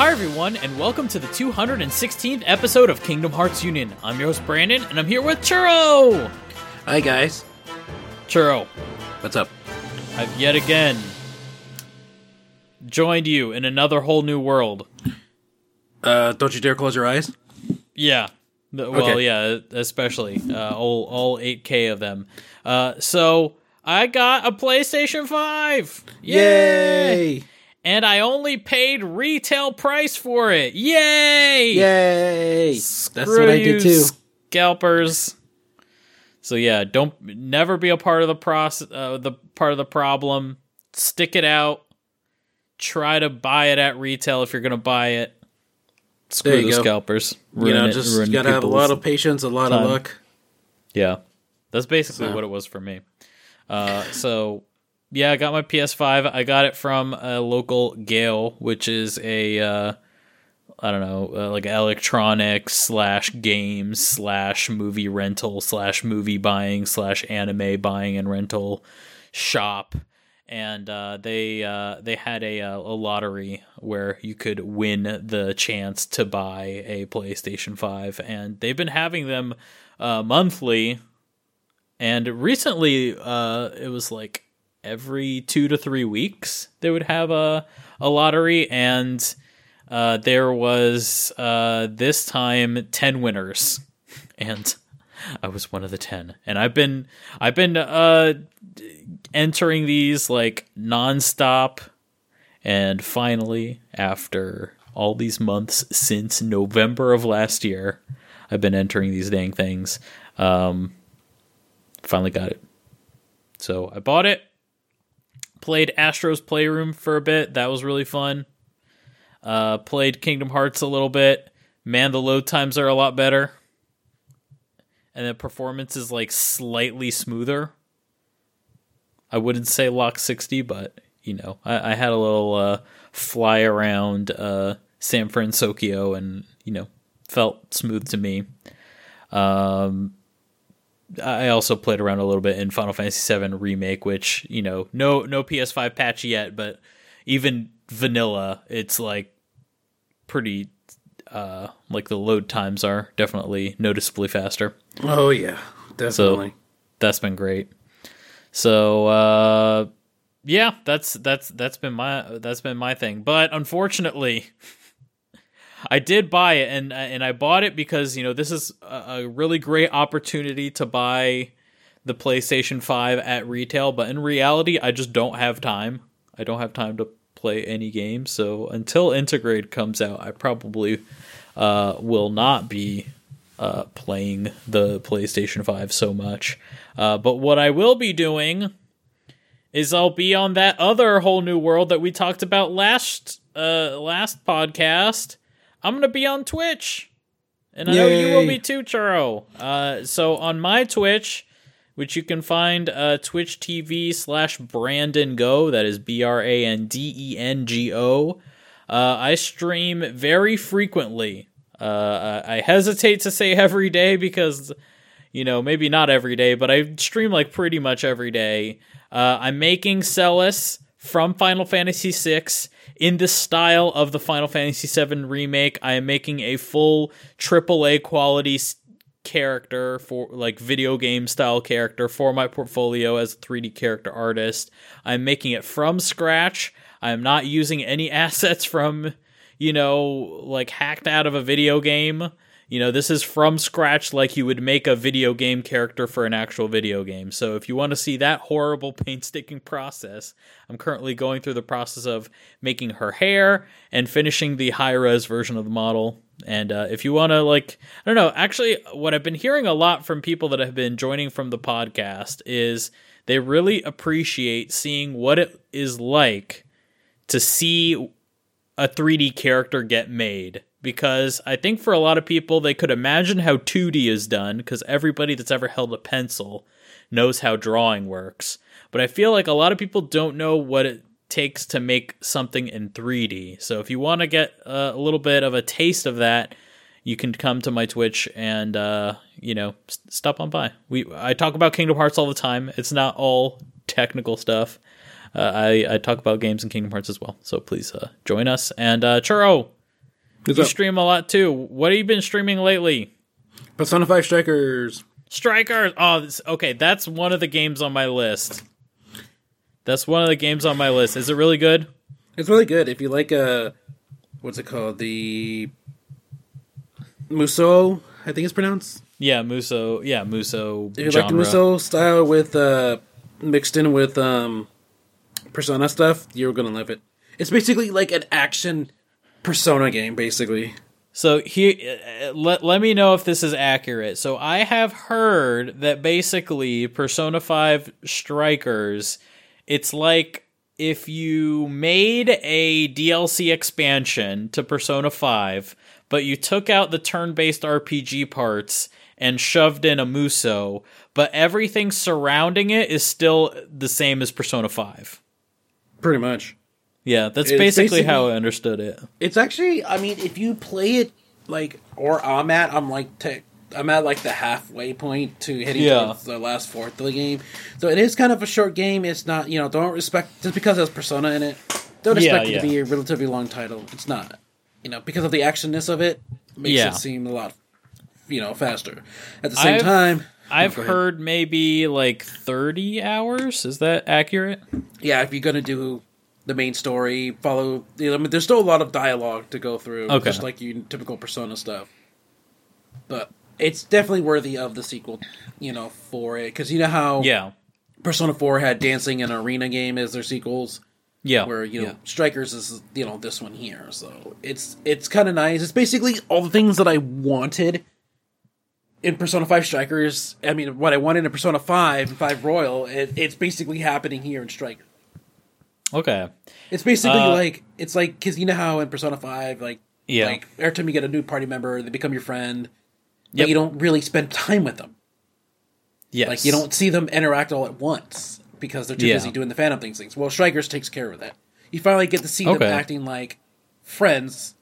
Hi, everyone, and welcome to the 216th episode of Kingdom Hearts Union. I'm your host, Branden, and I'm here with Churro! Hi guys, Churro, what's up? I've yet again joined you in another whole new world. Uh, don't you dare close your eyes. Yeah. Well, Okay. yeah, especially uh, all all 8K of them. Uh, so I got a PlayStation 5. Yay! And I only paid retail price for it. Yay! Yay! That's Screw what I did too. Scalpers. So yeah, don't never be a part of the process. Uh, the part of the problem. Stick it out. Try to buy it at retail if you're gonna buy it. Screw the go. scalpers. You know, it- just gotta have a lot of patience, a lot time. of luck. yeah, that's basically So- what it was for me. Uh, so yeah, I got my PS5. I got it from a local Gale, which is a uh, I don't know, uh, like electronics slash games slash movie rental slash movie buying slash anime buying and rental shop. And uh, they uh, they had a, uh, a lottery where you could win the chance to buy a PlayStation Five, and they've been having them uh, monthly. And recently, it was like every two to three weeks they would have a a lottery, and uh, there was uh, this time ten winners, and I was one of the ten. And I've been I've been uh, entering these like nonstop, and finally, after all these months since November of last year, I've been entering these dang things. Um, finally got it. So I bought it. Played Astro's Playroom for a bit. That was really fun. Uh, played Kingdom Hearts a little bit. Man, the load times are a lot better. And the performance is like slightly smoother. I wouldn't say lock 60, but you know, I, I had a little uh, fly around uh, San Francisco and, you know, felt smooth to me. Um, I also played around a little bit in Final Fantasy VII Remake, which you know, no no PS5 patch yet, but even vanilla, it's like pretty. Uh, like the load times are definitely noticeably faster. Oh yeah, definitely. That's been great. So uh, yeah, that's that's that's been my that's been my thing. But unfortunately, I did buy it, and and I bought it because you know this is a, really great opportunity to buy the PlayStation Five at retail. But in reality, I just don't have time. I don't have time to play any games. So until Intergrade comes out, I probably uh, will not be uh, playing the PlayStation 5 so much. Uh, but what I will be doing is I'll be on that other whole new world that we talked about last uh, last podcast. I'm gonna be on Twitch, and I know you will be too, Churro. Uh, so on my Twitch, which you can find uh, Twitch TV slash Branden Go. That is B R A N D E N G O. Uh, I stream very frequently. Uh, I I hesitate to say every day because, you know, maybe not every day, but I stream like pretty much every day. Uh, I'm making Celes from Final Fantasy VI in the style of the Final Fantasy VII remake. I am making a full AAA quality character for like video game style character for my portfolio as a 3D character artist. I'm making it from scratch. I'm not using any assets from, you know, like hacked out of a video game. You know, this is from scratch like you would make a video game character for an actual video game. So if you want to see that horrible painstaking process, I'm currently going through the process of making her hair and finishing the high res version of the model. And uh, if you want to, like, I don't know, actually, what I've been hearing a lot from people that have been joining from the podcast is they really appreciate seeing what it is like to see a 3D character get made because I think for a lot of people they could imagine how 2D is done because everybody that's ever held a pencil knows how drawing works. But I feel like a lot of people don't know what it takes to make something in 3D. So if you want to get a little bit of a taste of that, you can come to my Twitch and uh, you know s- stop on by. We I talk about Kingdom Hearts all the time. It's not all technical stuff. Uh, I I talk about games and Kingdom Hearts as well. So please uh, join us. And uh, Churro, What's You up? stream a lot too. What have you been streaming lately? Persona 5 Strikers. Strikers. Oh, this, okay. That's one of the games on my list. That's one of the games on my list. Is it really good? It's really good. If you like, uh, what's it called? The Musou, I think it's pronounced. Yeah, Musou. Yeah, Musou. If you genre. like the Musou style with, uh, mixed in with, um, Persona stuff, you're gonna love it. It's basically like an action Persona game, basically. So here, uh, let let me know if this is accurate. So I have heard that basically Persona Five Strikers, it's like if you made a DLC expansion to Persona Five, but you took out the turn-based RPG parts and shoved in a Musou, but everything surrounding it is still the same as Persona Five. Pretty much. Yeah, that's It's basically how I understood it. It's actually, I mean, if you play it like, or I'm at, I'm like, te- I'm at like the halfway point to hitting Yeah. the last fourth of the game. So it is kind of a short game. It's not, you know, don't respect just because there's Persona in it. Don't Yeah, expect it yeah. to be a relatively long title. It's not, you know, because of the actionness of it makes Yeah. it seem a lot, you know, faster. At the same I've- time, oh, I've Go heard maybe like 30 hours. Is that accurate? yeah, if you're gonna do the main story, follow. You know, I mean, there's still a lot of dialogue to go through, Okay. just like you typical Persona stuff. But it's definitely worthy of the sequel, you know, for it because you know how Yeah. Persona Four had dancing and arena game as their sequels, Yeah. where you know Yeah. Strikers is you know this one here. So it's it's kind of nice. It's basically all the things that I wanted. In Persona 5 Strikers, I mean, what I wanted in Persona 5 and 5 Royal, it, it's basically happening here in Strikers. Okay. It's basically Uh, like it's like because you know how in Persona Five, like Yeah. like every time you get a new party member, they become your friend. But Yep. you don't really spend time with them. Yes. Like you don't see them interact all at once because they're too Yeah. busy doing the Phantom things. Things. Well, Strikers takes care of that. You finally get to see Okay. them acting like friends,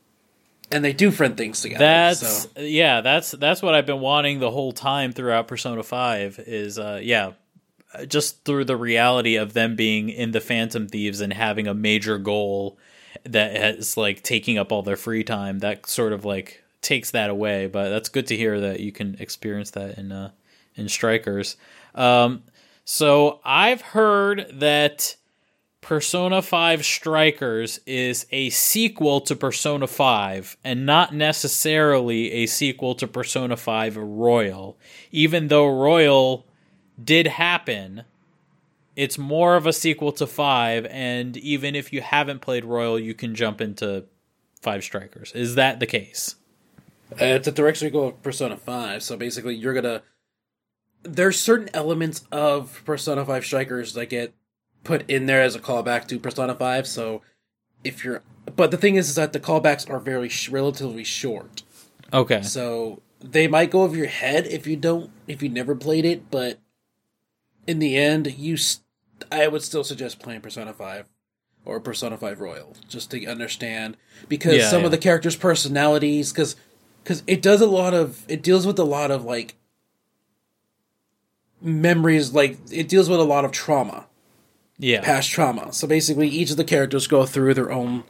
and they do friend things together. That's so. yeah. That's that's what I've been wanting the whole time throughout Persona Five. Is uh yeah, just through the reality of them being in the Phantom Thieves and having a major goal that has like taking up all their free time. That sort of like takes that away. But that's good to hear that you can experience that in uh in Strikers. Um, so I've heard that Persona 5 Strikers is a sequel to Persona 5 and not necessarily a sequel to Persona 5 Royal. Even though Royal did happen, it's more of a sequel to 5 and even if you haven't played Royal, you can jump into 5 Strikers. Is that the case? Uh, it's a direct sequel of Persona 5, so basically you're gonna. There's certain elements of Persona 5 Strikers that get put in there as a callback to Persona 5, so if you're. But the thing is, is that the callbacks are very sh- relatively short, Okay. so they might go over your head if you don't, if you never played it, but in the end, you. St- I would still suggest playing Persona 5 or Persona 5 Royal just to understand because Yeah, some yeah. of the characters' personalities because because it does a lot of it deals with a lot of like memories like it deals with a lot of trauma Yeah. past trauma so basically each of the characters go through their own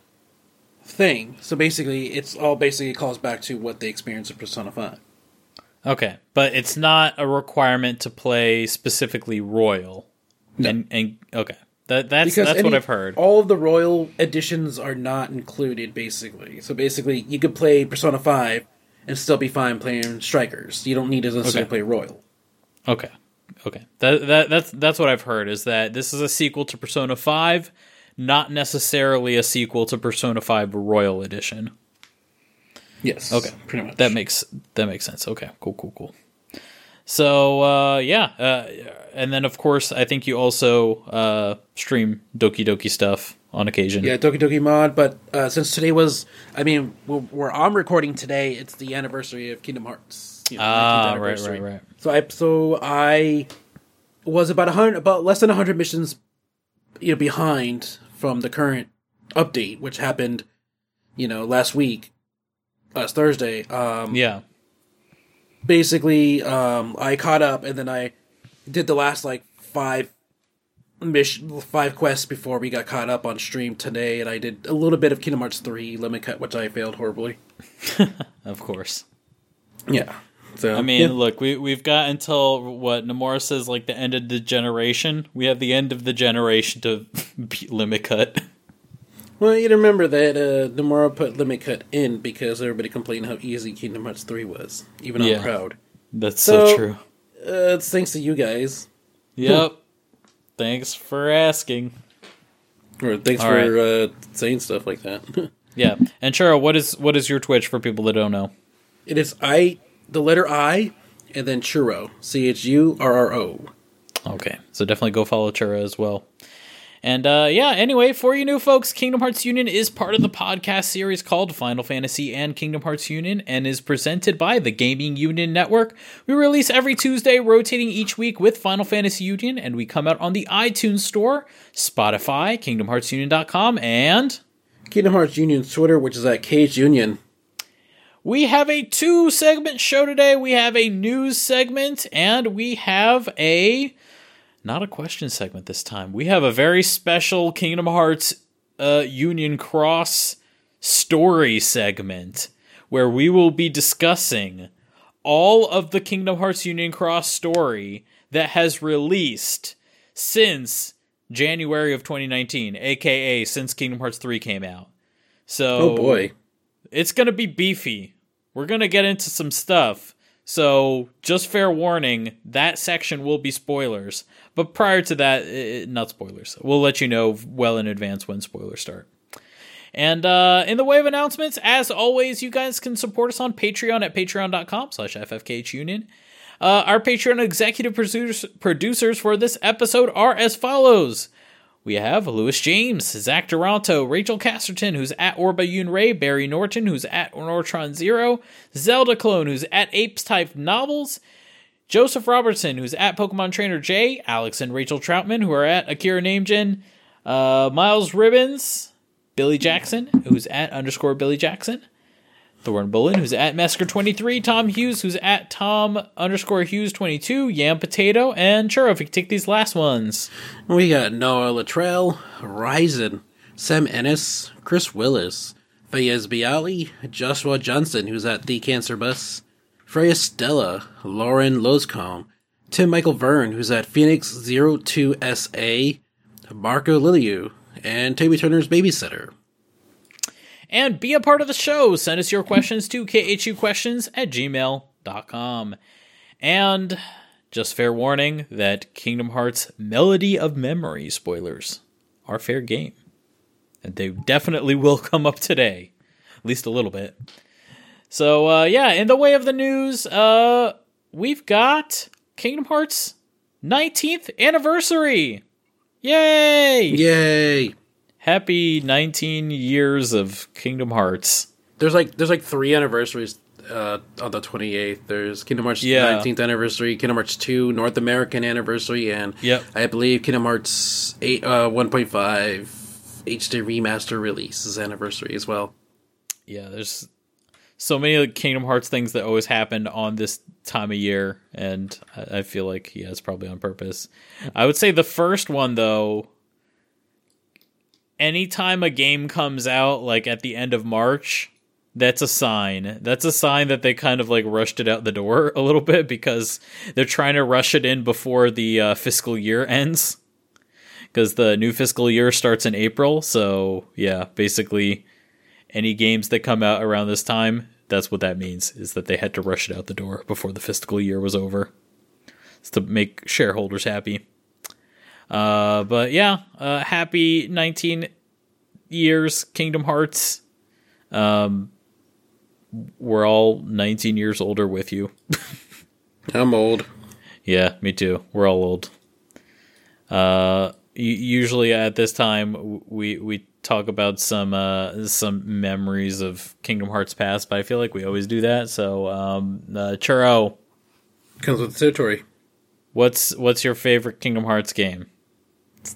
thing so basically it's all basically calls back to what they experienced in persona 5 Okay, but it's not a requirement to play specifically Royal. No. And and okay, that that's that's what I've heard. all of the royal editions are not included basically so basically you could play persona 5 and still be fine playing strikers you don't need to necessarily Okay. play royal Okay, okay, that that that's that's what I've heard is that this is a sequel to Persona Five, not necessarily a sequel to Persona Five Royal Edition. Yes Okay, pretty much That makes that makes sense. Okay, cool, cool, cool. So uh, yeah, uh, and then of course I think you also uh, stream Doki Doki stuff on occasion. Yeah, Doki Doki Mod, but uh, since today was, I mean, we're, we're I'm recording today. It's the anniversary of Kingdom Hearts. You know, 19th Ah, right, right, right. So I so I was about a hundred, about less than hundred missions, you know, behind from the current update, which happened, you know, last week, last Thursday. Um, Yeah. basically um I caught up and then I did the last like five mission five quests before we got caught up on stream today and I did a little bit of Kingdom Hearts 3 Limit Cut which I failed horribly. of course. Yeah. So I mean, yeah. look, we we've got until what Nomura says, like the end of the generation. We have the end of the generation to beat limit cut. Well, you remember that uh, Nomura put Limit Cut in because everybody complained how easy Kingdom Hearts three was, even Yeah. on Proud. That's so, So- true. Uh, it's thanks to you guys, Yep. Thanks for asking. or thanks All for uh, saying stuff like that. Yeah, and Churro, what is what is your Twitch for people that don't know? it is I, the letter I, and then churro, C H U R R O. Okay, so definitely go follow Churro as well. And uh, yeah, anyway, for you new folks, Kingdom Hearts Union is part of the podcast series called Final Fantasy and Kingdom Hearts Union and is presented by the Gaming Union Network. We release every Tuesday, rotating each week with Final Fantasy Union, and we come out on the iTunes Store, Spotify, KingdomHeartsUnion.com, and Kingdom Hearts Union's Twitter, which is at KH Union. We have a two segment show today. We have a news segment and we have a not a question segment this time. We have a very special Kingdom Hearts uh, Union Cross story segment where we will be discussing all of the Kingdom Hearts Union Cross story that has released since January of 2019, aka since Kingdom Hearts 3 came out. So Oh boy. it's going to be beefy. We're going to get into some stuff. So, just fair warning, that section will be spoilers. But prior to that, eh, not spoilers. We'll let you know well in advance when spoilers start. And uh, in the way of announcements, as always, you guys can support us on Patreon at patreon.com slash ffkhunion. Uh, our Patreon executive producers, for this episode are as follows. We have Lewis James, Zach Duranto, Rachel Casterton, who's at Orbayun Ray, Barry Norton, who's at Nortron Zero, Zelda Clone, who's at Apes Type Novels, Joseph Robertson, who's at Pokemon Trainer J, Alex and Rachel Troutman, who are at Akira Namegen, uh, Miles Ribbons, Billy Jackson, who's at underscore Billy Jackson, Thorn Bullen, who's at Mesker23, Tom Hughes, who's at Tom underscore Hughes22, Yam Potato, and Churro, if you take these last ones. We got Noah Latrell, Ryzen, Sam Ennis, Chris Willis, Fayez Bialy, Joshua Johnson, who's at The Cancer Bus, Freya Stella, Lauren Loscombe, Tim Michael Verne, who's at Phoenix02SA, Marco Liliu, and Toby Turner's Babysitter. and be a part of the show. Send us your questions to khuquestions at gmail.com. And just fair warning that Kingdom Hearts Melody of Memory spoilers are fair game. And they definitely will come up today, at least a little bit. So, uh, yeah, in the way of the news, uh, we've got Kingdom Hearts 19th anniversary. Yay! Yay! Happy 19 years of Kingdom Hearts. There's like there's like three anniversaries uh, on the 28th. There's Kingdom Hearts Yeah. 19th anniversary, Kingdom Hearts 2 North American anniversary, and Yep. I believe Kingdom Hearts 8 uh, 1.5 HD remaster releases anniversary as well. Yeah, there's so many like, Kingdom Hearts things that always happened on this time of year, and I, I feel like yeah, it's probably on purpose. I would say the first one though. Anytime a game comes out like at the end of March, that's a sign. That's a sign that they kind of like rushed it out the door a little bit because they're trying to rush it in before the uh, fiscal year ends. Because the new fiscal year starts in April, so yeah, basically any games that come out around this time, that's what that means, is that they had to rush it out the door before the fiscal year was over. It's to make shareholders happy. Uh, but yeah, uh, happy 19 years, Kingdom Hearts. Um, we're all 19 years older with you. I'm old. Yeah, me too. We're all old. Uh, usually at this time we we talk about some uh some memories of Kingdom Hearts past, but I feel like we always do that. So, um, uh, Churro, Comes with the territory. what's what's your favorite Kingdom Hearts game?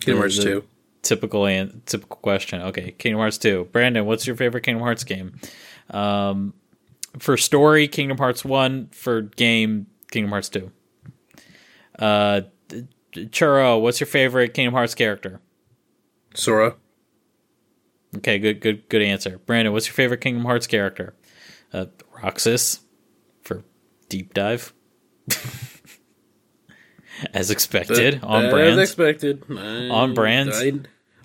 Kingdom Hearts 2. Typical and typical question. Okay, Kingdom Hearts two. Branden, what's your favorite Kingdom Hearts game? Um, for story, Kingdom Hearts one. For game, Kingdom Hearts two. Uh, Churro, what's your favorite Kingdom Hearts character? Sora. Okay, good, good, good answer. Branden, what's your favorite Kingdom Hearts character? Uh, Roxas for deep dive. As expected, on As expected. I, On brands. I,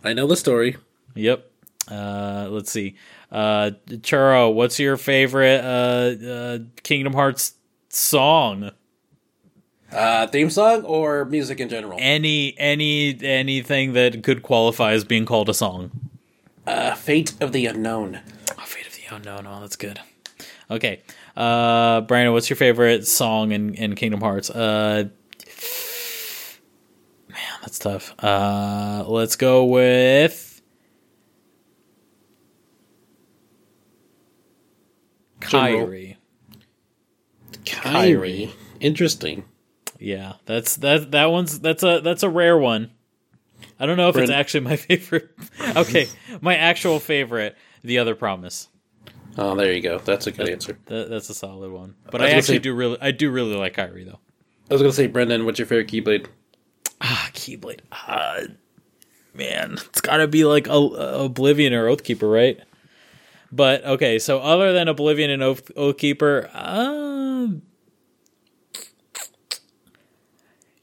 I know the story. Yep. Uh, let's see. Uh, Churro, what's your favorite uh, uh, Kingdom Hearts song? Uh, theme song or music in general? Any any anything that could qualify as being called a song? Uh, Fate of the Unknown. Oh, Fate of the Unknown. Oh, that's good. Okay. Uh, Brandon, what's your favorite song in, in Kingdom Hearts? Uh, man, that's tough. Uh, let's go with General. Kyrie. Kyrie. Interesting. Yeah, that's that. That one's that's a that's a rare one. I don't know if it's actually my favorite. okay, my actual favorite, The Other Promise. Oh, there you go. That's a good answer. That, that's a solid one. But I I, actually say- do really, I do really like Kyrie though. I was gonna say, Branden, what's your favorite Keyblade? Ah, Keyblade. Ah, man, it's got to be like a, Oblivion or Oathkeeper, right? But okay, so other than Oblivion and Oath, Oathkeeper, um,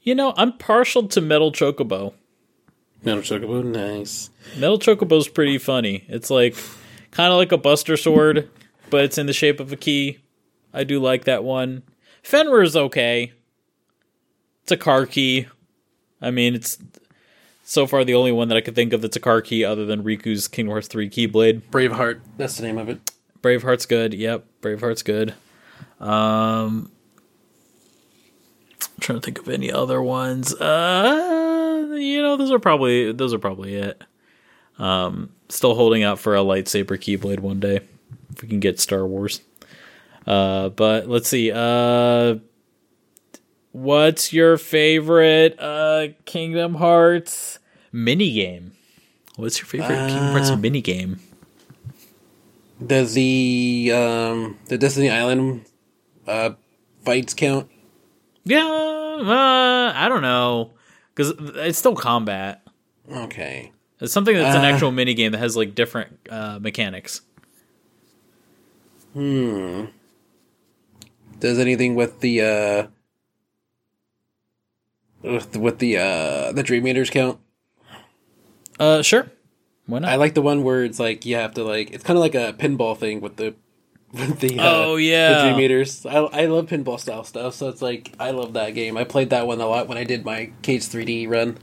you know, I'm partial to Metal Chocobo. Metal Chocobo, nice. Metal Chocobo's pretty funny. It's like kind of like a Buster Sword, but it's in the shape of a key. I do like that one. Fenrir's okay. It's a car key. I mean, it's so far the only one that I could think of that's a car key other than Riku's Kingdom Hearts 3 Keyblade. Braveheart. That's the name of it. Braveheart's good. Yep, Braveheart's good. Um I'm trying to think of any other ones. Uh you know, those are probably those are probably it. Um still holding out for a lightsaber keyblade one day if we can get Star Wars. Uh but let's see. Uh what's your favorite uh Kingdom Hearts mini game? What's your favorite Kingdom Hearts Uh, mini game? Does the um the Destiny Island uh fights count? Yeah, uh, I don't know because it's still combat. Okay. It's something that's an Uh. actual mini game that has like different uh, mechanics. Hmm. Does anything with the uh with, with the uh the Dream Eaters count? Uh, sure, why not? I like the one where it's like you have to like it's kind of like a pinball thing with the the uh, Oh, yeah. the Dream Eaters. I I love pinball style stuff, so it's like I love that game. I played that one a lot when I did my KH 3D run.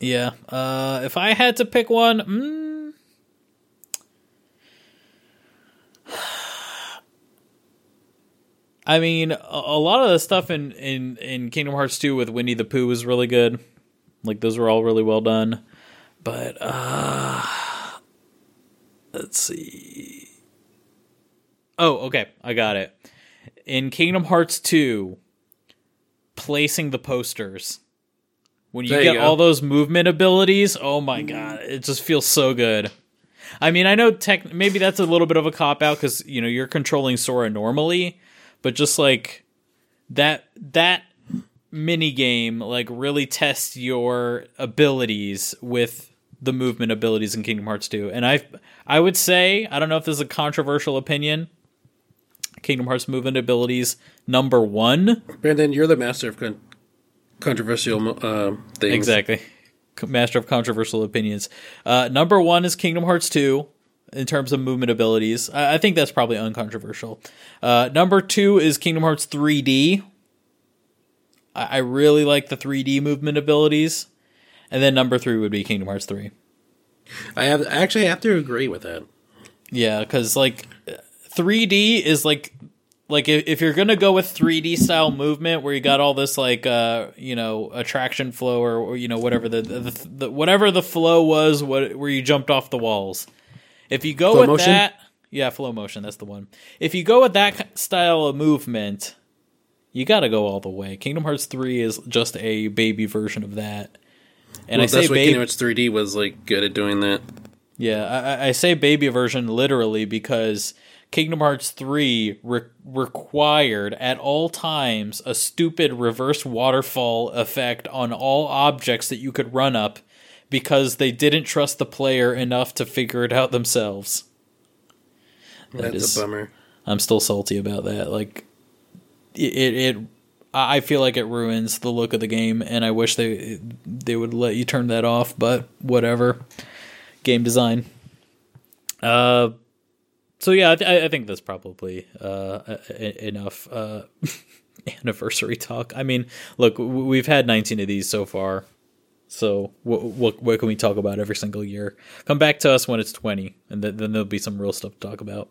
yeah. Uh, if I had to pick one, mm, I mean, a, a lot of the stuff in, in in Kingdom Hearts 2 with Winnie the Pooh was really good. Like those were all really well done. But uh let's see. Oh, okay. I got it. In Kingdom Hearts 2, placing the posters. When you There get go. all those movement abilities, oh my god, it just feels so good. I mean, I know tech maybe that's a little bit of a cop out cuz you know, you're controlling Sora normally, but just like that that mini game like really tests your abilities with the movement abilities in Kingdom Hearts 2. And I I would say, I don't know if this is a controversial opinion, Kingdom Hearts movement abilities number 1. Branden, you're the master of con- controversial uh, things. Exactly. Master of controversial opinions. Uh, number 1 is Kingdom Hearts 2 in terms of movement abilities. I, I think that's probably uncontroversial. Uh, number 2 is Kingdom Hearts 3D. I, I really like the 3D movement abilities. And then number 3 would be Kingdom Hearts 3. I have I actually have to agree with that. Yeah, because like 3D is like like if, you're gonna go with 3D style movement where you got all this like uh you know attraction flow or, or you know whatever the, the, the whatever the flow was what where you jumped off the walls. If you go Flow with motion? that, yeah, flow motion. That's the one. If you go with that style of movement, you got to go all the way. Kingdom Hearts 3 is just a baby version of that. And well, I say that's what baby. Kingdom Hearts 3D was like good at doing that. Yeah, I- I say baby version literally because Kingdom Hearts 3 re- required at all times a stupid reverse waterfall effect on all objects that you could run up because they didn't trust the player enough to figure it out themselves. That That's is- a bummer. I'm still salty about that. Like it, it, it I feel like it ruins the look of the game, and I wish they they would let you turn that off. But whatever, game design. Uh, so yeah, I, th- I think that's probably uh, enough uh, anniversary talk. I mean, look, we've had 19 of these so far. So what, what what can we talk about every single year? Come back to us when it's 20, and th- then there'll be some real stuff to talk about.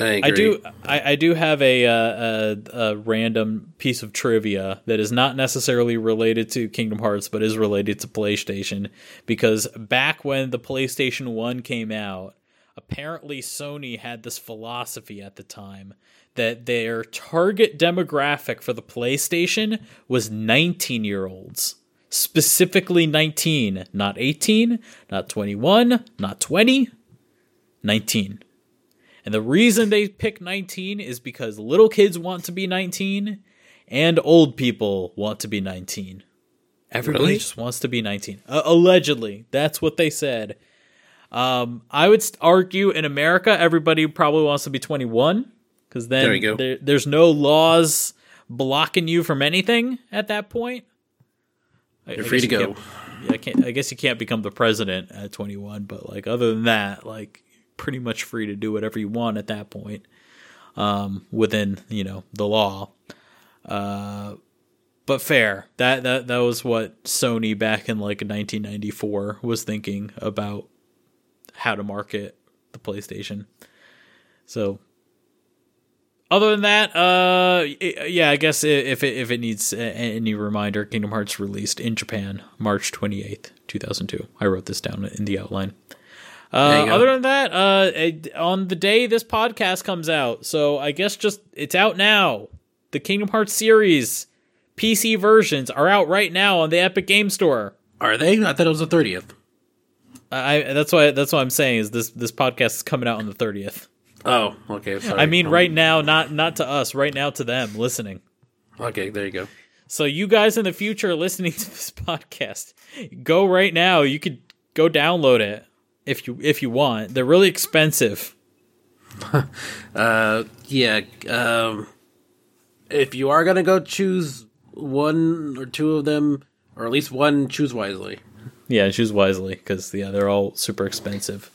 I, I, do. I, I do have a, uh, a, a random piece of trivia that is not necessarily related to Kingdom Hearts, but is related to PlayStation. Because back when the PlayStation One came out, apparently Sony had this philosophy at the time that their target demographic for the PlayStation was 19 year olds. Specifically 19, not 18, not 21, not 20, 19. And the reason they pick 19 is because little kids want to be 19 and old people want to be 19. Everybody really? just wants to be 19. Uh, allegedly, that's what they said. Um, I would argue in America, everybody probably wants to be 21 because then there there, there's no laws blocking you from anything at that point. You're I free to go. I can't. I guess you can't become the president at 21, but like other than that, like pretty much free to do whatever you want at that point um, within you know the law. Uh, but fair. That that that was what Sony back in like 1994 was thinking about how to market the PlayStation. So other than that, uh, yeah, I guess if it, if it needs any reminder, Kingdom Hearts released in Japan March 28th, 2002. I wrote this down in the outline. Uh, other than that, uh, on the day this podcast comes out, so I guess just it's out now. The Kingdom Hearts series PC versions are out right now on the Epic Game Store. Are they? I thought it was the thirtieth. I that's why that's what I'm saying is this this podcast is coming out on the thirtieth. Oh, okay. Sorry. I mean, um, right now, not not to us, right now to them listening. Okay, there you go. So you guys in the future listening to this podcast, go right now. You could go download it if you if you want. They're really expensive. uh, yeah. Um, if you are gonna go choose one or two of them, or at least one, choose wisely. Yeah, choose wisely because yeah, they're all super expensive.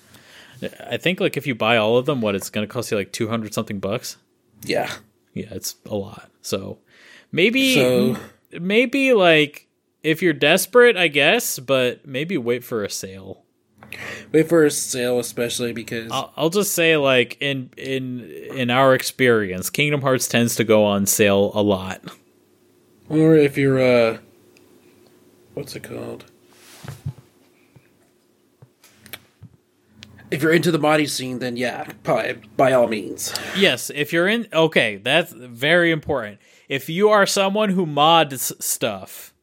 I think like if you buy all of them, what it's gonna cost you like two hundred something bucks. Yeah, yeah, it's a lot. So maybe so, maybe like if you're desperate, I guess, but maybe wait for a sale. Wait for a sale, especially because I'll, I'll, just say, like in in in our experience, Kingdom Hearts tends to go on sale a lot. Or if you're uh, what's it called? If you're into the body scene, then yeah, by, by all means. Yes, if you're in, okay, that's very important. If you are someone who mods stuff,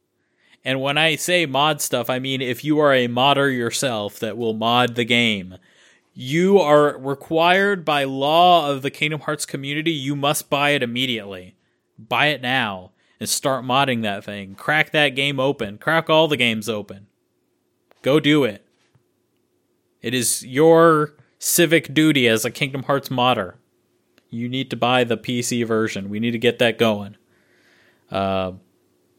and when I say mod stuff, I mean if you are a modder yourself that will mod the game, you are required by law of the Kingdom Hearts community, you must buy it immediately. Buy it now and start modding that thing. Crack that game open. Crack all the games open. Go do it. It is your civic duty as a Kingdom Hearts modder. You need to buy the PC version. We need to get that going. Uh,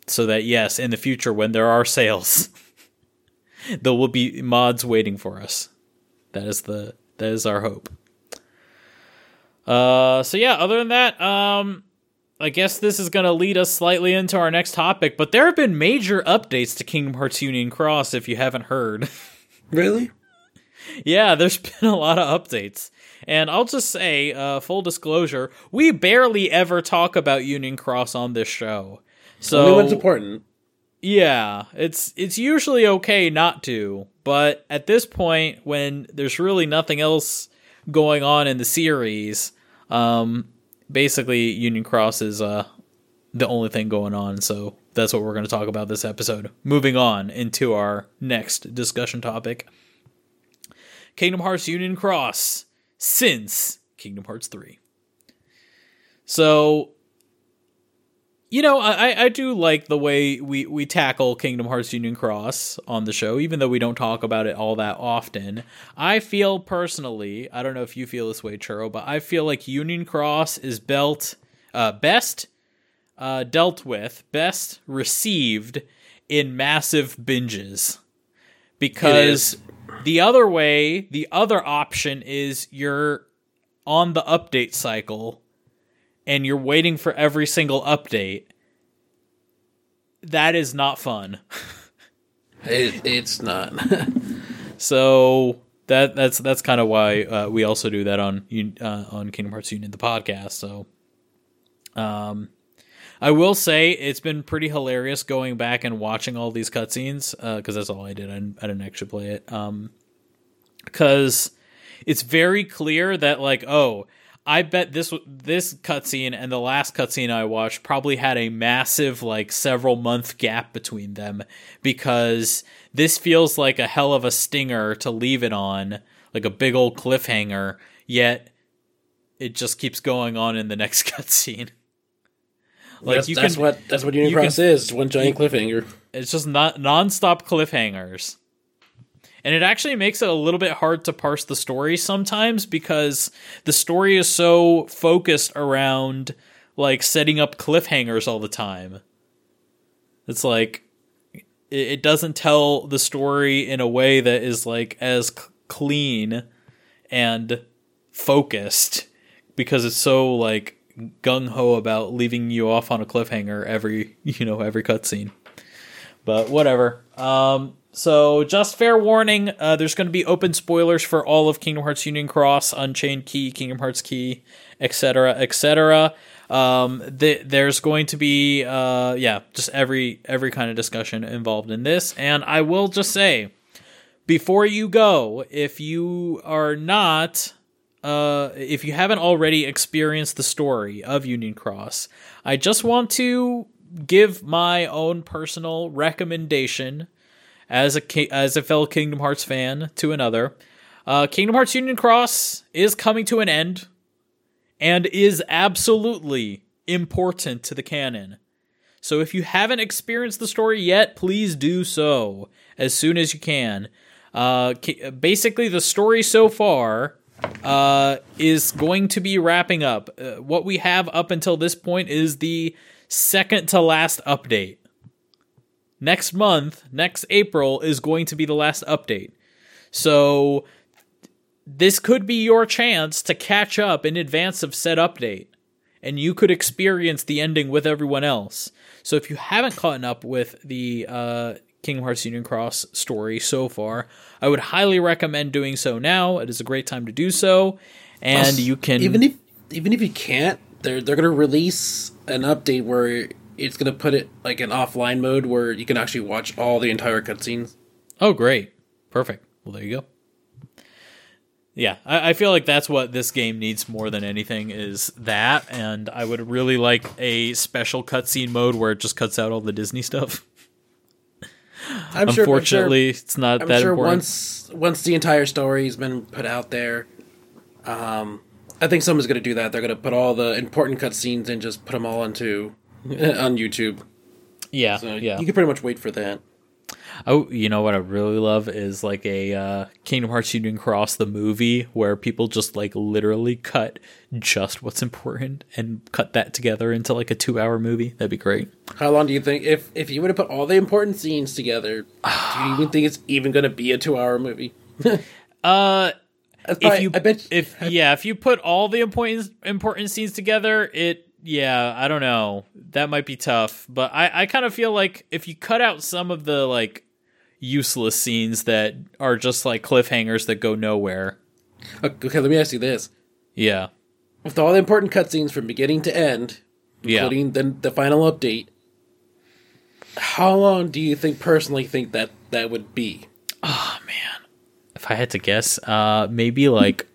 so that yes, in the future when there are sales, there will be mods waiting for us. That is the that is our hope. Uh, so yeah. Other than that, um, I guess this is going to lead us slightly into our next topic. But there have been major updates to Kingdom Hearts Union Cross. If you haven't heard, really? Yeah, there's been a lot of updates. And I'll just say, uh, full disclosure, we barely ever talk about Union Cross on this show. So only important. Yeah, it's it's usually okay not to, but at this point, when there's really nothing else going on in the series, um, basically Union Cross is uh the only thing going on. So that's what we're going to talk about this episode. Moving on into our next discussion topic: Kingdom Hearts Union Cross since Kingdom Hearts three. So you know, I, I do like the way we, we tackle Kingdom Hearts Union Cross on the show, even though we don't talk about it all that often. I feel personally, I don't know if you feel this way, Churro, but I feel like Union Cross is belt uh, best uh, dealt with, best received in massive binges. Because the other way, the other option is you're on the update cycle and you're waiting for every single update, that is not fun. It, it's not. so that that's that's kind of why uh, we also do that on uh, on Kingdom Hearts Union the podcast. So, um, I will say it's been pretty hilarious going back and watching all these cutscenes because uh, that's all I did. I didn't, I didn't actually play it. Um, because it's very clear that like oh I bet this this cutscene and the last cutscene I watched probably had a massive like several month gap between them because this feels like a hell of a stinger to leave it on, like a big old cliffhanger, yet it just keeps going on in the next cutscene. Like that's, you that's can, what that's what Union Cross can, is, one giant cliffhanger. It's just not nonstop cliffhangers and it actually makes it a little bit hard to parse the story sometimes because the story is so focused around like setting up cliffhangers all the time. It's like it doesn't tell the story in a way that is like as clean and focused because it's so like gung ho about leaving you off on a cliffhanger every you know every cutscene. But whatever. Um, so, just fair warning: uh, there's going to be open spoilers for all of Kingdom Hearts Union Cross, Unchained Key, Kingdom Hearts Key, etc., etc. Um, th- there's going to be, uh, yeah, just every every kind of discussion involved in this. And I will just say, before you go, if you are not, uh, if you haven't already experienced the story of Union Cross, I just want to give my own personal recommendation as a as a fellow Kingdom Hearts fan to another. Uh, Kingdom Hearts Union Cross is coming to an end and is absolutely important to the canon. So if you haven't experienced the story yet, please do so as soon as you can. Uh, basically, the story so far uh, is going to be wrapping up. Uh, what we have up until this point is the second to last update next month, next April, is going to be the last update. So this could be your chance to catch up in advance of said update. And you could experience the ending with everyone else. So if you haven't caught up with the uh, Kingdom Hearts Union Cross story so far, I would highly recommend doing so now. It is a great time to do so, and you can even if even if you can't, they're they're gonna release an update where it's gonna put it like in offline mode where you can actually watch all the entire cutscenes. Oh, great! Perfect. Well, there you go. Yeah, I, I, feel like that's what this game needs more than anything is that, and I would really like a special cutscene mode where it just cuts out all the Disney stuff. I'm Unfortunately, sure, it's not I'm that sure important. Once once the entire story's been put out there, um, I think someone's going to do that. They're going to put all the important cutscenes and just put them all into on YouTube. Yeah, so yeah. You can pretty much wait for that. Oh, you know what I really love is like a uh, Kingdom Hearts Union Cross the movie where people just like literally cut just what's important and cut that together into like a two hour movie. That'd be great. How long do you think if if you were to put all the important scenes together, do you even think it's even going to be a two hour movie? uh. Probably, if you, I bet, if yeah, if you put all the important important scenes together, it yeah, I don't know. That might be tough, but I I kind of feel like if you cut out some of the like useless scenes that are just like cliffhangers that go nowhere. Okay, let me ask you this. Yeah. With all the important cutscenes from beginning to end, including yeah. the the final update, how long do you think personally think that that would be? Oh man. If I had to guess, uh maybe like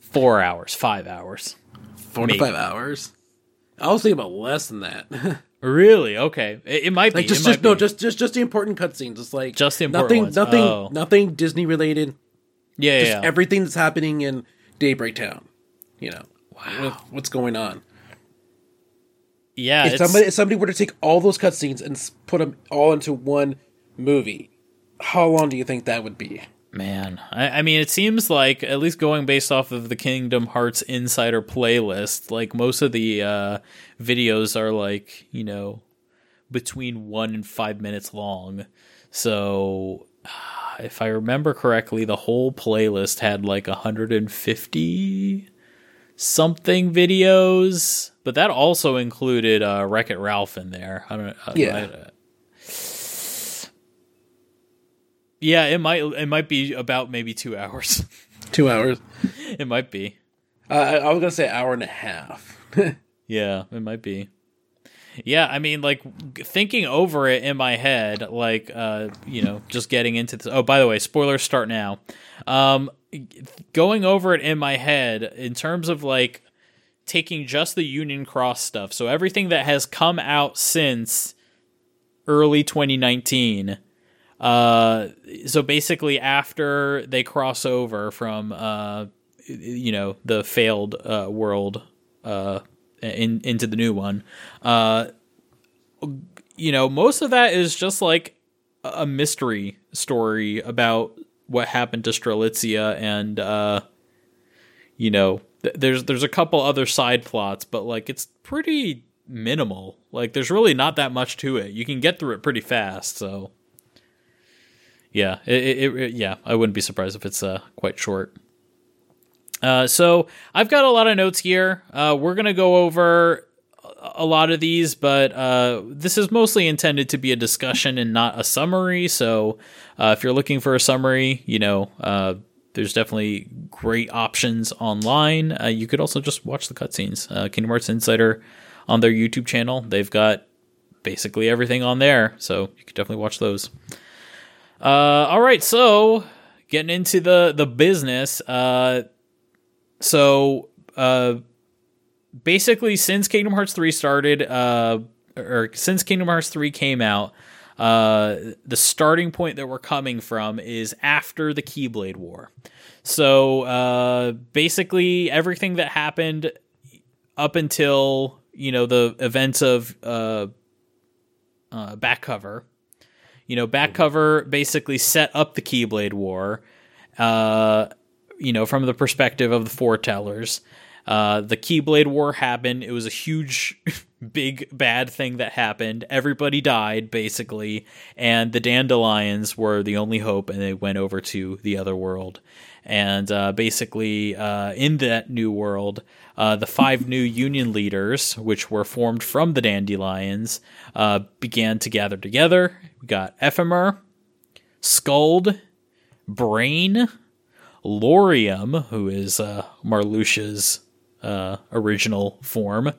four hours, five hours, four maybe. to five hours. I was thinking about less than that. really? Okay, it, it might like be. Just, just no, just just just the important cutscenes. It's like just the important nothing, ones. nothing, oh. nothing Disney related. Yeah, just yeah. Everything that's happening in Daybreak Town. You know, wow, what's going on. Yeah, if it's- somebody if somebody were to take all those cutscenes and put them all into one movie, how long do you think that would be? Man, I, I mean, it seems like at least going based off of the Kingdom Hearts Insider playlist, like most of the uh, videos are like you know between one and five minutes long. So, if I remember correctly, the whole playlist had like 150 something videos, but that also included uh, Wreck It Ralph in there. I don't know. Yeah. I- yeah, it might it might be about maybe two hours. Two hours. it might be. Uh, I, I was gonna say hour and a half. Yeah, it might be. Yeah, I mean, like thinking over it in my head, like uh, you know, just getting into this. Oh, by the way, spoilers start now. Um, going over it in my head in terms of like taking just the Union Cross stuff, so everything that has come out since early 2019. Uh, so basically, after they cross over from uh, you know, the failed uh, world uh, in into the new one, uh, you know, most of that is just like a mystery story about what happened to Strelitzia and uh, you know, th- there's there's a couple other side plots, but like it's pretty minimal. Like there's really not that much to it. You can get through it pretty fast, so yeah, it, it, it yeah, I wouldn't be surprised if it's uh quite short. Uh, so I've got a lot of notes here. Uh, we're gonna go over a- lot of these, but uh, this is mostly intended to be a discussion and not a summary. So uh, if you're looking for a summary, you know, uh, there's definitely great options online. Uh, you could also just watch the cutscenes. Uh, Kingdom Hearts Insider on their YouTube channel, they've got basically everything on there, so you could definitely watch those. Uh, all right, so getting into the the business. Uh, so uh, basically, since Kingdom Hearts three started, uh, or since Kingdom Hearts three came out, uh, the starting point that we're coming from is after the Keyblade War. So uh, basically, everything that happened up until you know the events of uh, uh, back cover. You know, back cover basically set up the Keyblade War. Uh, you know, from the perspective of the foretellers. Uh, the Keyblade War happened. It was a huge, big, bad thing that happened. Everybody died, basically, and the Dandelions were the only hope, and they went over to the other world. And uh, basically, uh, in that new world, uh, the five new Union leaders, which were formed from the Dandelions, uh, began to gather together. We got Ephemer, Skuld, Brain, Lauriam, who is uh, Marluxia's uh, original form,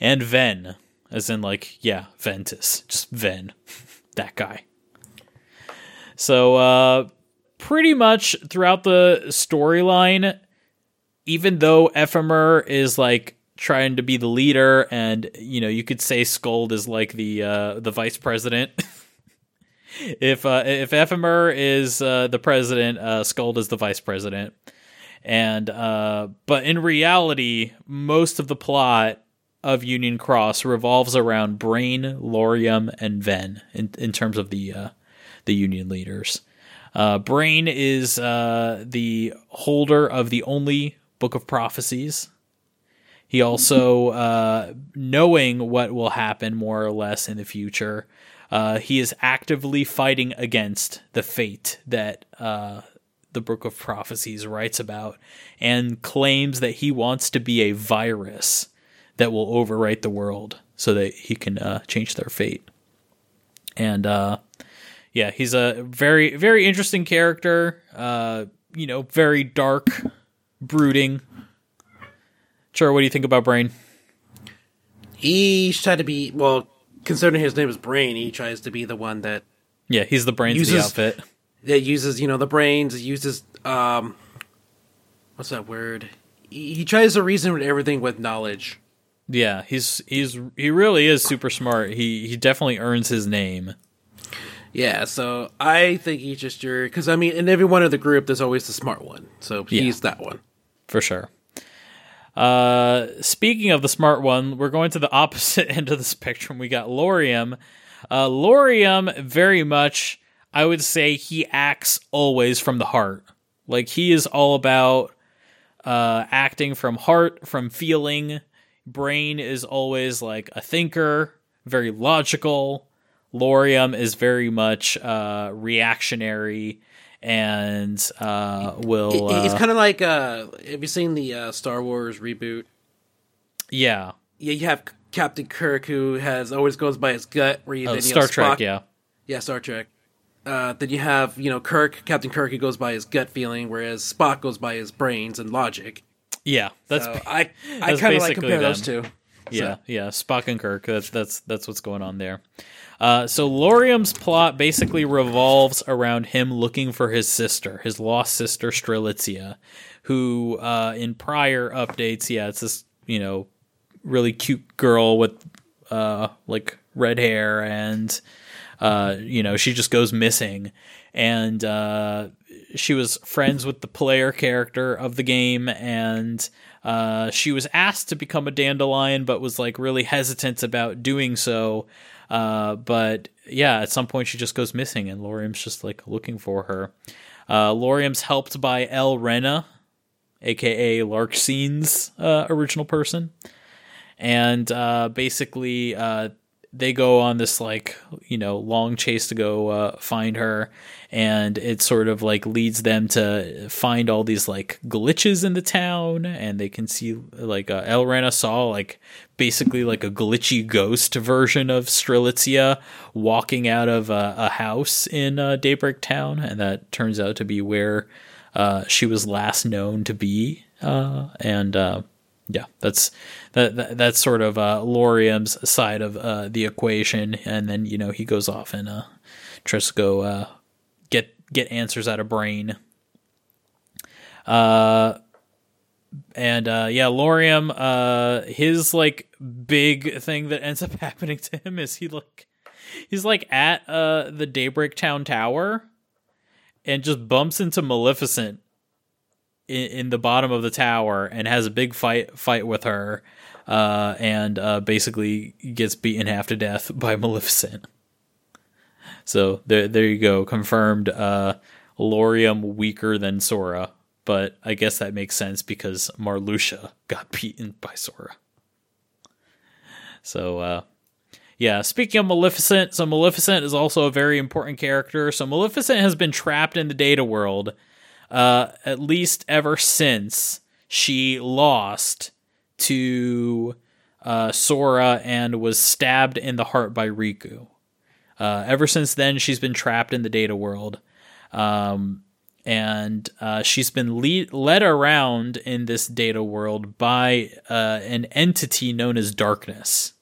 and Ven, as in like yeah, Ventus, just Ven, that guy. So uh, pretty much throughout the storyline, even though Ephemer is like trying to be the leader, and you know you could say Skuld is like the uh, the vice president. if uh, if Ephemer is uh, the president, uh, Skuld is the vice president, and uh, but in reality, most of the plot of Union Cross revolves around Brain, Lauriam, and Ven in in terms of the uh, the Union leaders. Uh, Brain is uh, the holder of the only book of prophecies. He also, uh, knowing what will happen more or less in the future, uh, he is actively fighting against the fate that uh, the Book of Prophecies writes about and claims that he wants to be a virus that will overwrite the world so that he can uh, change their fate. And uh, yeah, he's a very, very interesting character. Uh, you know, very dark, brooding. Sure, what do you think about Brain? He tried to be well, considering his name is Brain. He tries to be the one that Yeah, he's the brains of the outfit. that uses you know the brains. Uses um, what's that word? He, he tries to reason with everything with knowledge. Yeah, he's he's he really is super smart. He he definitely earns his name. Yeah, so I think he's just your because I mean, in every one of the group, there's always the smart one. So Yeah. he's that one. For sure. Uh, speaking of the smart one, we're going to the opposite end of the spectrum. We got Lauriam. Uh, Lauriam, very much, I would say he acts always from the heart. Like he is all about uh, acting from heart, from feeling. Brain is always like a thinker, very logical. Lauriam is very much uh, reactionary and uh, will. He's uh, kind of like uh, have you seen the uh, Star Wars reboot? yeah. Yeah, you have Captain Kirk who has always goes by his gut. Where you Oh, then you Star Trek, Spock- yeah. yeah, Star Trek. Uh, then you have you know Kirk, Captain Kirk, who goes by his gut feeling, whereas Spock goes by his brains and logic. Yeah, that's So I I kind of like compare those two. yeah, yeah. Spock and Kirk. That's that's that's what's going on there. Uh, so Lauriam's plot basically revolves around him looking for his sister, his lost sister Strelitzia, who uh, in prior updates, yeah, it's this you know really cute girl with uh, like red hair and uh, you know she just goes missing. And uh, she was friends with the player character of the game and uh, she was asked to become a dandelion but was like really hesitant about doing so uh, but yeah at some point she just goes missing and Lauriam's just like looking for her. Uh, Lauriam's helped by Elrena aka Larxene's uh, original person. And uh, basically uh, they go on this like you know long chase to go uh, find her. And it sort of like leads them to find all these like glitches in the town. And they can see like uh, Elrena saw like basically like a glitchy ghost version of Strelitzia walking out of a, a house in uh, Daybreak Town. And that turns out to be where uh, she was last known to be. Uh, and uh, yeah, that's that, that that's sort of uh, Lauriam's side of uh, the equation, and then you know he goes off and uh, tries to go uh, get get answers out of brain. Uh, and uh, yeah, Lauriam, uh, his like big thing that ends up happening to him is he like he's like at uh the Daybreak Town Tower, and just bumps into Maleficent in, in the bottom of the tower and has a big fight fight with her, uh, and uh, basically gets beaten half to death by Maleficent. So there, there you go, confirmed. Uh, Lauriam weaker than Sora, but I guess that makes sense because Marluxia got beaten by Sora. So uh, yeah, speaking of Maleficent, so Maleficent is also a very important character. So Maleficent has been trapped in the data world uh, at least ever since she lost to uh, Sora and was stabbed in the heart by Riku. Uh, ever since then, she's been trapped in the data world. Um, and uh, she's been lead- led around in this data world by uh, an entity known as Darkness.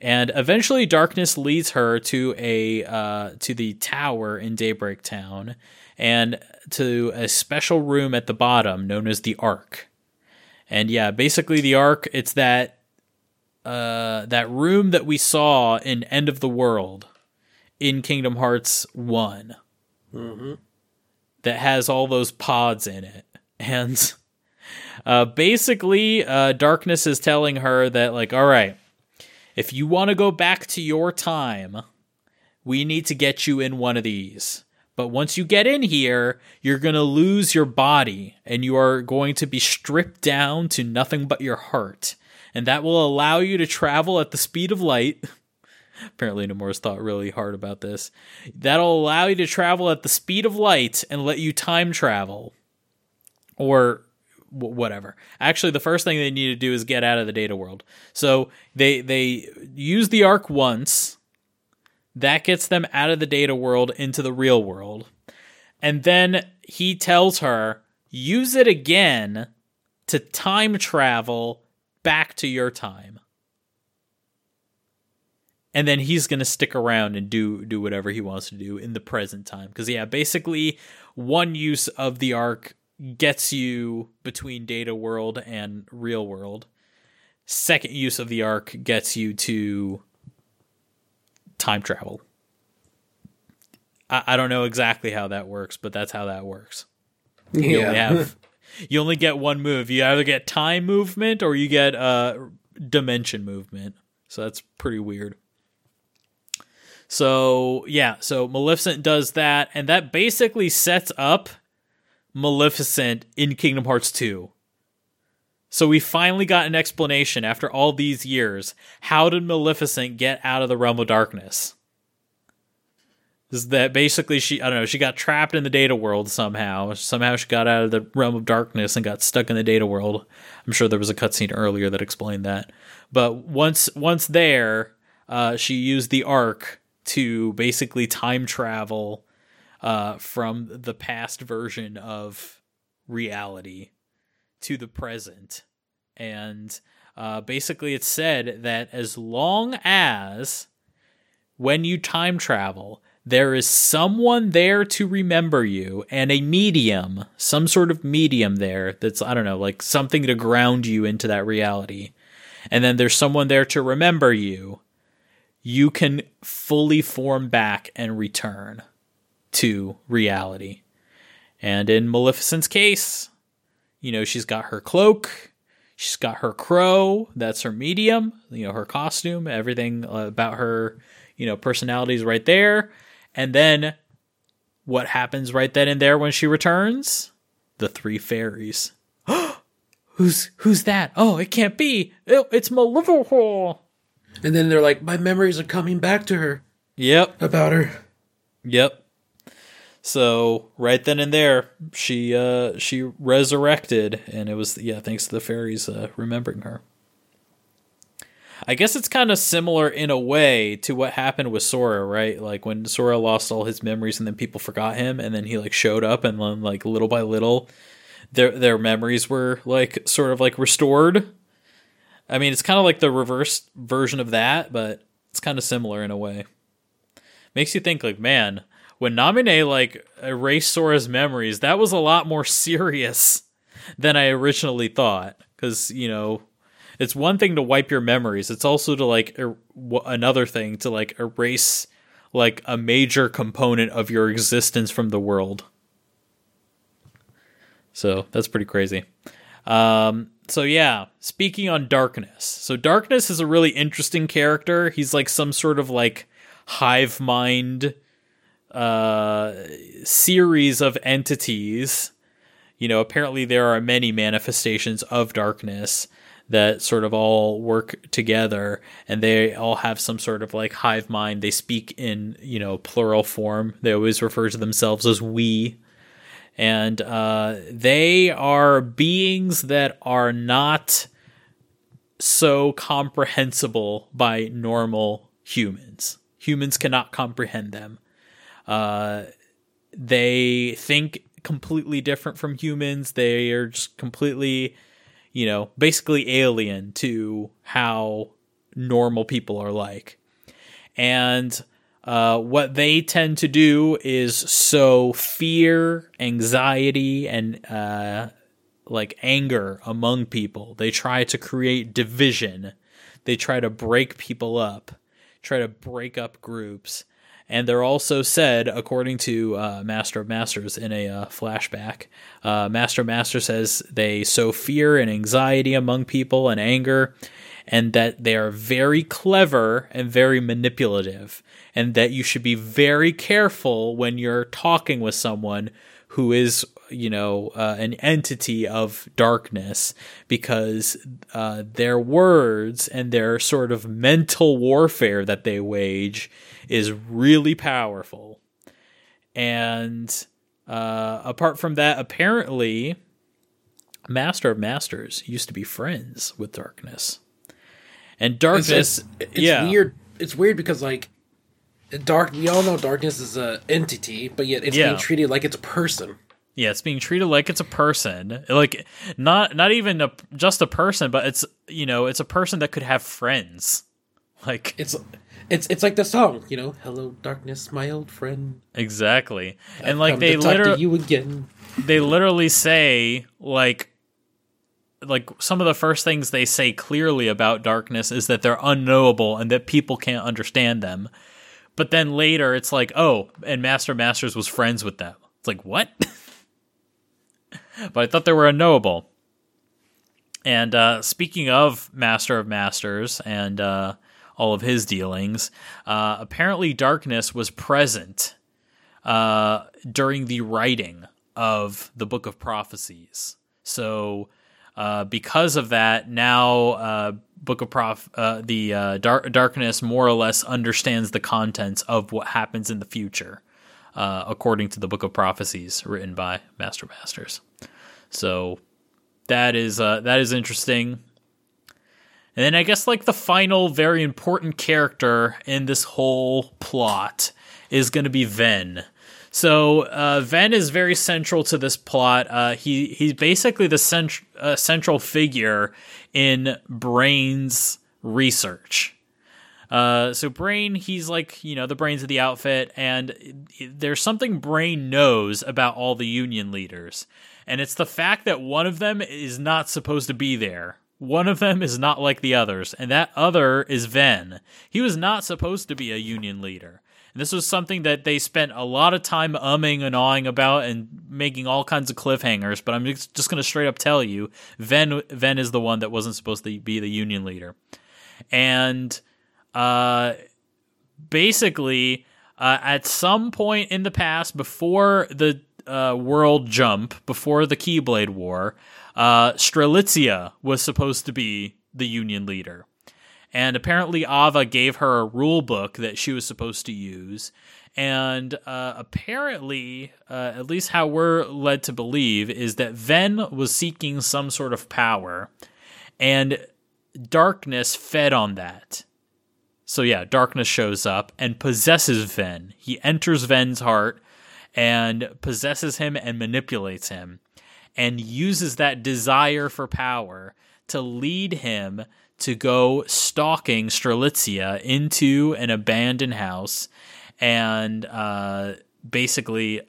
And eventually, Darkness leads her to a uh, to the tower in Daybreak Town, and to a special room at the bottom known as the Ark. And yeah, basically the Ark, it's that uh, that room that we saw in End of the World in Kingdom Hearts One that has all those pods in it, and uh, basically, uh, Darkness is telling her that like, all right, if you want to go back to your time, we need to get you in one of these. But once you get in here, you're going to lose your body and you are going to be stripped down to nothing but your heart. And that will allow you to travel at the speed of light. Apparently, Nomura's thought really hard about this. That'll allow you to travel at the speed of light and let you time travel. Or whatever. Actually, the first thing they need to do is get out of the data world. So they they use the Ark once. That gets them out of the data world into the real world. And then he tells her, use it again to time travel back to your time. And then he's going to stick around and do do whatever he wants to do in the present time cuz yeah, basically one use of the Ark gets you between data world and real world. Second use of the Ark gets you to time travel. I, I don't know exactly how that works, but that's how that works. You only have you only get one move. You either get time movement or you get uh dimension movement. So that's pretty weird. So yeah, so Maleficent does that, and that basically sets up Maleficent in Kingdom Hearts 2. So we finally got an explanation after all these years. How did Maleficent get out of the realm of darkness? Is that basically she I don't know, she got trapped in the data world somehow. Somehow she got out of the realm of darkness and got stuck in the data world. I'm sure there was a cutscene earlier that explained that. But once once there, uh, she used the Ark to basically time travel uh, from the past version of reality to the present. And uh, basically, it said that as long as when you time travel, there is someone there to remember you and a medium, some sort of medium there that's, I don't know, like something to ground you into that reality. And then there's someone there to remember you you can fully form back and return to reality. And in Maleficent's case, you know, she's got her cloak, she's got her crow, that's her medium, you know, her costume, everything about her, you know, personality is right there. And then what happens right then and there when she returns? The three fairies. who's who's that? Oh, it can't be. Oh, it's Maleficent. And then they're like, my memories are coming back to her. Yep. About her. Yep. So right then and there, she uh she resurrected, and it was yeah thanks to the fairies uh, remembering her. I guess it's kind of similar in a way to what happened with Sora, right? Like when Sora lost all his memories and then people forgot him, and then he like showed up, and then like little by little, their their memories were like sort of like restored I mean, it's kind of like the reverse version of that, but it's kind of similar in a way. Makes you think, like, man, when Naminé like erased Sora's memories, that was a lot more serious than I originally thought. Because you know, it's one thing to wipe your memories; it's also to like er- another thing to like erase like a major component of your existence from the world. So that's pretty crazy. Um, so yeah, speaking on Darkness. So Darkness is a really interesting character. He's like some sort of like hive mind uh series of entities. You know, apparently there are many manifestations of darkness that sort of all work together and they all have some sort of like hive mind. They speak in, you know, plural form. They always refer to themselves as we and uh, they are beings that are not so comprehensible by normal humans. Humans cannot comprehend them. Uh, they think completely different from humans. They are just completely, you know, basically alien to how normal people are like. And uh, what they tend to do is sow fear, anxiety, and uh, like anger among people. They try to create division. They try to break people up, try to break up groups. And they're also said, according to uh, Master of Masters in a uh, flashback, uh, Master Master says they sow fear and anxiety among people and anger, and that they are very clever and very manipulative and that you should be very careful when you're talking with someone who is you know uh, an entity of darkness because uh, their words and their sort of mental warfare that they wage is really powerful and uh, apart from that apparently master of masters used to be friends with darkness and darkness it's, it's, it's yeah weird it's weird because like dark. We all know darkness is a entity, but yet it's Yeah. being treated like it's a person. Yeah, it's being treated like it's a person. Like not not even a, just a person, but it's you know, it's a person that could have friends. Like It's it's it's like the song, you know, "Hello, darkness, my old friend." exactly. And I've like they to talk to literally you again. they literally say like like some of the first things they say clearly about darkness is that they're unknowable and that people can't understand them. But then later it's like, "Oh, and Master Masters was friends with them." It's like, "What?" but I thought they were unknowable. And uh, speaking of Master of Masters and uh, all of his dealings, uh, apparently darkness was present uh, during the writing of the Book of Prophecies. So, uh, because of that, now uh, Book of Prof, the dark, darkness more or less understands the contents of what happens in the future, according to the Book of Prophecies written by Master Masters. So that is uh, that is interesting. And then I guess like the final very important character in this whole plot is going to be Ven. So uh, Ven is very central to this plot. Uh, he he's basically the cent- uh, central figure in Brain's research. Uh, so Brain, he's like you know the brains of the outfit, and there's something Brain knows about all the Union leaders, and it's the fact that one of them is not supposed to be there. One of them is not like the others, and that other is Ven. He was not supposed to be a union leader. And this was something that they spent a lot of time umming and awing about and making all kinds of cliffhangers, but I'm just going to straight up tell you Ven, Ven is the one that wasn't supposed to be the union leader. And uh, basically, uh, at some point in the past, before the uh, world jump before the Keyblade War, uh, Strelitzia was supposed to be the Union leader. And apparently, Ava gave her a rule book that she was supposed to use. And uh, apparently, uh, at least how we're led to believe, is that Ven was seeking some sort of power, and darkness fed on that. So, yeah, darkness shows up and possesses Ven. He enters Ven's heart and possesses him and manipulates him and uses that desire for power to lead him to go stalking Strelitzia into an abandoned house and uh, basically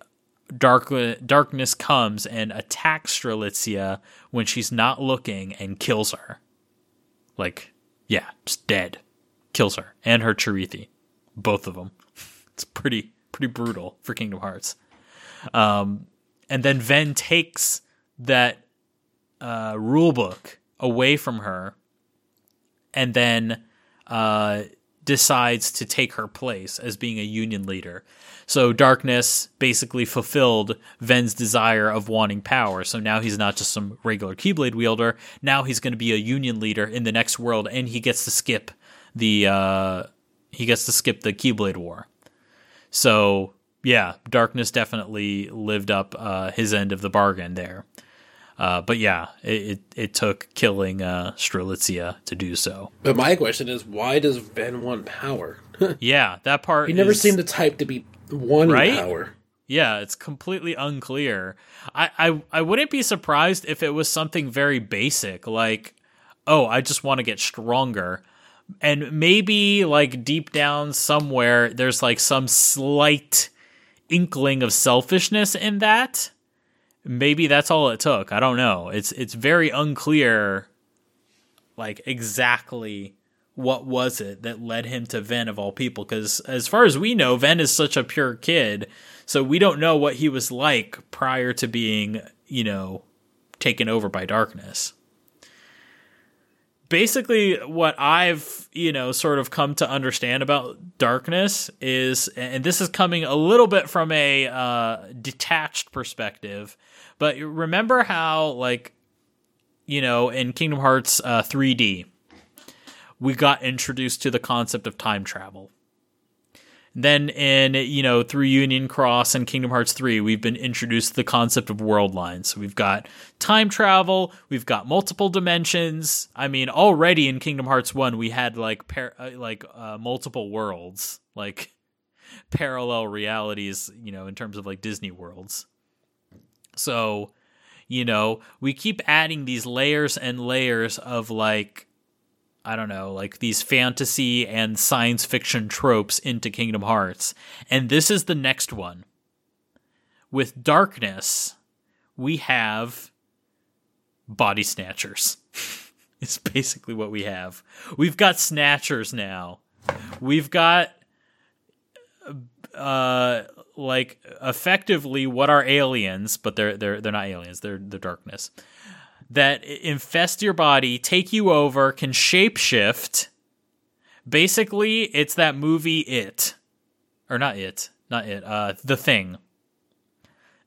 dark darkness comes and attacks Strelitzia when she's not looking and kills her. Like, yeah, just dead. Kills her and her Chirithy. Both of them. It's pretty pretty brutal for Kingdom Hearts. Um, and then Ven takes that uh, rule book away from her, and then uh, decides to take her place as being a union leader. So Darkness basically fulfilled Ven's desire of wanting power. So now he's not just some regular Keyblade wielder. Now he's going to be a union leader in the next world, and he gets to skip the uh, he gets to skip the Keyblade War. So yeah, Darkness definitely lived up uh, his end of the bargain there. Uh, but yeah, it, it, it took killing uh, Strelitzia to do so. But my question is, why does Ven want power? yeah, that part. He never is, seemed the type to be wanting right? power. Yeah, it's completely unclear. I, I I wouldn't be surprised if it was something very basic, like, oh, I just want to get stronger and maybe like deep down somewhere there's like some slight inkling of selfishness in that maybe that's all it took. I don't know. It's it's very unclear like exactly what was it that led him to Ven of all people. Because as far as we know Ven is such a pure kid so we don't know what he was like prior to being you know taken over by darkness. Basically what I've, you know, sort of come to understand about darkness is, and this is coming a little bit from a uh, detached perspective, but remember how, like, you know, in Kingdom Hearts uh, 3D, we got introduced to the concept of time travel. Then in you know through Union Cross and Kingdom Hearts 3, we've been introduced to the concept of world lines. So we've got time travel, we've got multiple dimensions. I mean, already in Kingdom Hearts 1, we had like par- uh, like uh, multiple worlds, like parallel realities, you know, in terms of like Disney worlds. So, you know, we keep adding these layers and layers of like I don't know, like these fantasy and science fiction tropes into Kingdom Hearts. And this is the next one. With Darkness, we have body snatchers. it's basically what we have. We've got snatchers now. We've got uh like effectively what are aliens, but they're they're they're not aliens. They're the darkness that infest your body, take you over, can shapeshift. Basically, it's that movie It. Or not It, not It, uh The Thing.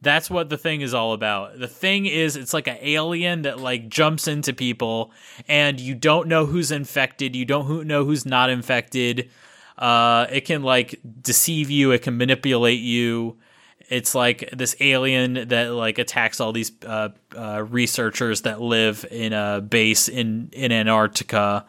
That's what the thing is all about. The thing is it's like an alien that like jumps into people and you don't know who's infected, you don't know who's not infected. Uh it can like deceive you, it can manipulate you. It's like this alien that like attacks all these uh, uh, researchers that live in a base in in Antarctica.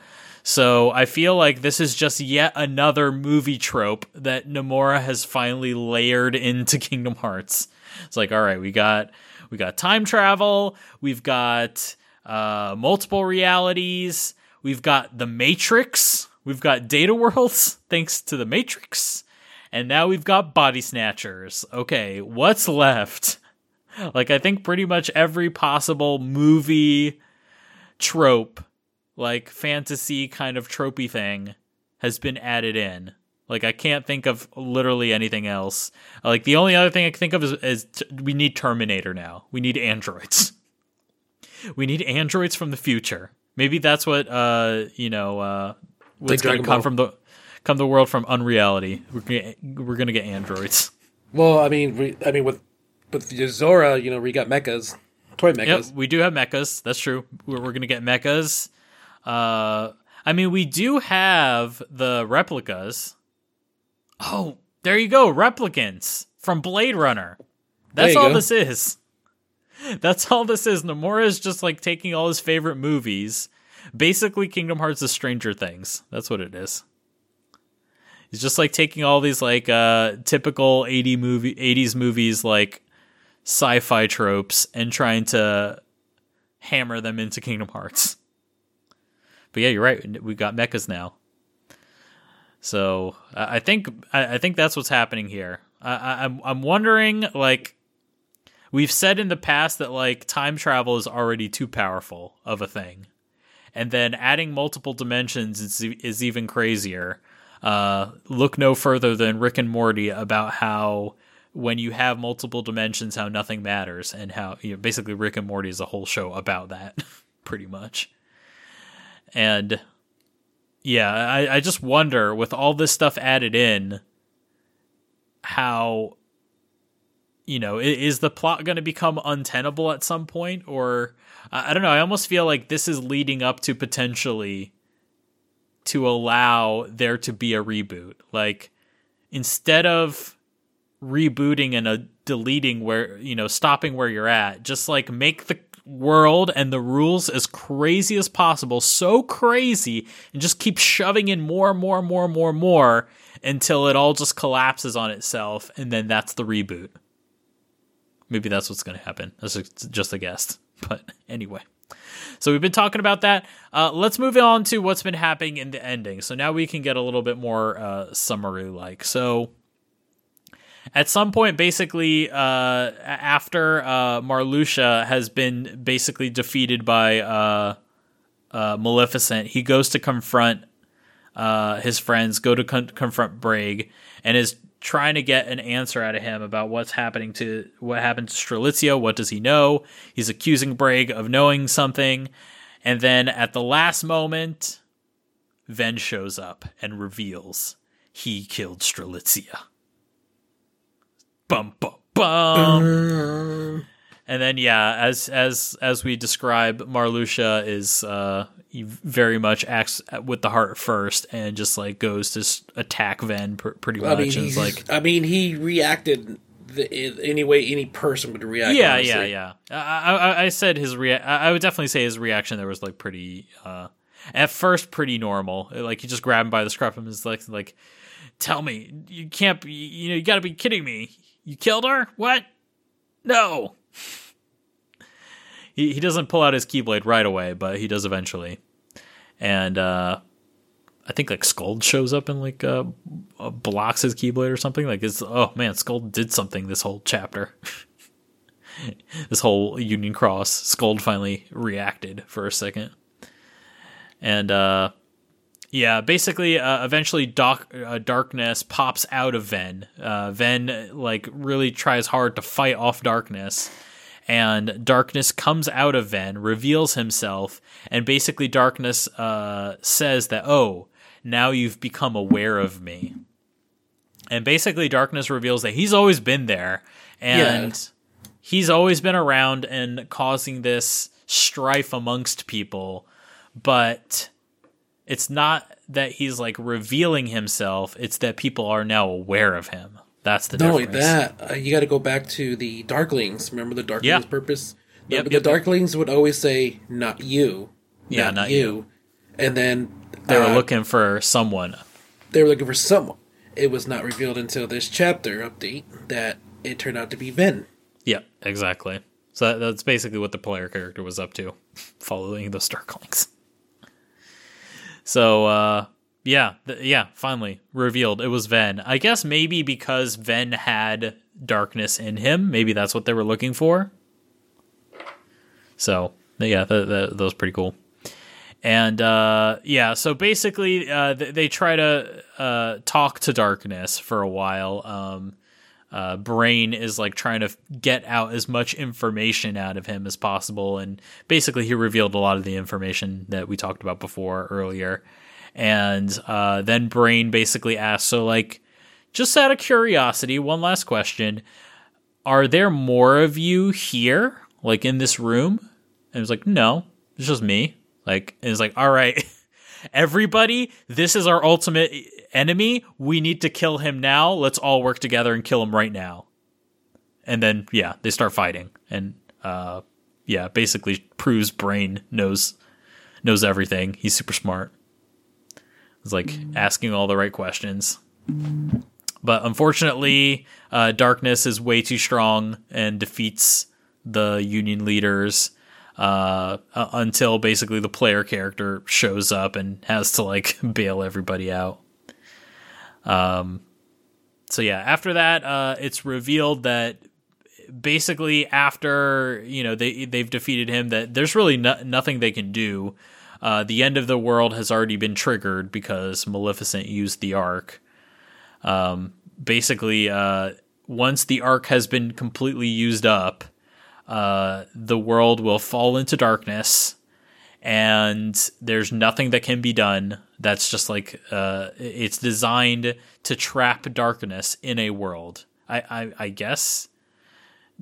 So I feel like this is just yet another movie trope that Nomura has finally layered into Kingdom Hearts. It's like, all right, we got we got time travel, we've got uh, multiple realities, we've got the Matrix, we've got data worlds thanks to the Matrix and now we've got body snatchers. Okay, what's left? Like I think pretty much every possible movie trope, like fantasy kind of tropey thing has been added in. Like I can't think of literally anything else. Like the only other thing I can think of is, is t- we need Terminator now. We need androids. we need androids from the future. Maybe that's what uh you know uh what's going to come from the come the world from unreality. We're gonna, we're gonna get androids. Well, I mean, we, I mean, with with Sora, you know, we got mechas, toy mechas. Yep, we do have mechas. That's true. We're, we're gonna get mechas. Uh, I mean, we do have the replicas. Oh, there you go, replicants from Blade Runner. That's all go. this is. That's all this is. Nomura is just like taking all his favorite movies. Basically, Kingdom Hearts is Stranger Things. That's what it is. It's just like taking all these like uh typical 80 movie 80s movies like sci-fi tropes and trying to hammer them into Kingdom Hearts. But yeah, you're right. We've got mechas now. So I think I think that's what's happening here. I, I'm I'm wondering like we've said in the past that like time travel is already too powerful of a thing, and then adding multiple dimensions is is even crazier. Uh, look no further than Rick and Morty about how when you have multiple dimensions, how nothing matters, and how you know, basically Rick and Morty is a whole show about that, pretty much. And yeah, I, I just wonder with all this stuff added in, how you know is the plot going to become untenable at some point, or I don't know. I almost feel like this is leading up to potentially to allow there to be a reboot. Like instead of rebooting and a deleting where you know stopping where you're at, just like make the world and the rules as crazy as possible, so crazy, and just keep shoving in more and more and more and more and more until it all just collapses on itself, and then that's the reboot. Maybe that's what's going to happen. That's just a guess. But anyway. So we've been talking about that. Uh, let's move on to what's been happening in the ending. So now we can get a little bit more uh, summary like. So at some point, basically, uh, after uh, Marluxia has been basically defeated by uh, uh, Maleficent, he goes to confront his friends, go to con- confront Brain, and is trying to get an answer out of him about what's happening to what happened to Strelitzia. What does he know? He's accusing Brain of knowing something, and then at the last moment, Ven shows up and reveals he killed Strelitzia. Bum bum bum. and then yeah, as as as we describe, Marluxia is uh very much acts with the heart first and just like goes to attack Ven pr- pretty much. I mean, and like I mean, he reacted the, any way any person would react. Yeah, honestly. yeah, yeah. I, I, I said his rea- I would definitely say his reaction there was like pretty. uh At first, pretty normal. Like he just grabbed him by the scruff of his like, like, tell me, you can't be, you know, you got to be kidding me. You killed her? What? No. He he doesn't pull out his keyblade right away, but he does eventually. And uh I think like Skuld shows up and like uh, uh, blocks his keyblade or something. Like it's oh man, Skuld did something this whole chapter. this whole Union Cross. Skuld finally reacted for a second. And uh Yeah, basically, uh, eventually, Doc, uh, darkness pops out of Ven. Uh, Ven like really tries hard to fight off darkness, and darkness comes out of Ven, reveals himself, and basically, darkness uh, says that, "Oh, now you've become aware of me." And basically, darkness reveals that he's always been there, and Yeah. he's always been around and causing this strife amongst people, but it's not that he's like revealing himself it's that people are now aware of him that's the Not only that, uh, you got to go back to the Darklings. Remember the Darklings' Yeah. purpose? Yep, the yep, the yep. Darklings would always say, "Not you." Yeah, not you. And then they were uh, looking for someone they were looking for someone. It was not revealed until this chapter update that it turned out to be Ven. yeah exactly so that, that's basically what the player character was up to following those darklings so uh yeah th- yeah finally revealed. It was ven. I guess maybe because ven had darkness in him maybe that's what they were looking for. So yeah that, that, that was pretty cool. And uh, yeah, so basically, uh, th- they try to uh, talk to darkness for a while. Um, uh, Brain is like trying to get out as much information out of him as possible, and basically, he revealed a lot of the information that we talked about before earlier. And uh, then Brain basically asks, "So, like, just out of curiosity, one last question: Are there more of you here, like in this room?" And it's like, "No, it's just me." Like, and it's like, all right, everybody, this is our ultimate enemy. We need to kill him now. Let's all work together and kill him right now. And then, yeah, they start fighting, and uh, yeah, basically proves Brain knows knows everything. He's super smart. It's like asking all the right questions. But unfortunately, uh, darkness is way too strong and defeats the Union leaders uh, until basically the player character shows up and has to like bail everybody out. Um, so yeah, after that, uh, it's revealed that basically after you know they they've defeated him, that there's really no- nothing they can do. Uh, the end of the world has already been triggered because Maleficent used the Ark. Um, basically, uh, once the Ark has been completely used up, uh, the world will fall into darkness and there's nothing that can be done that's just like uh, it's designed to trap darkness in a world I, I, I guess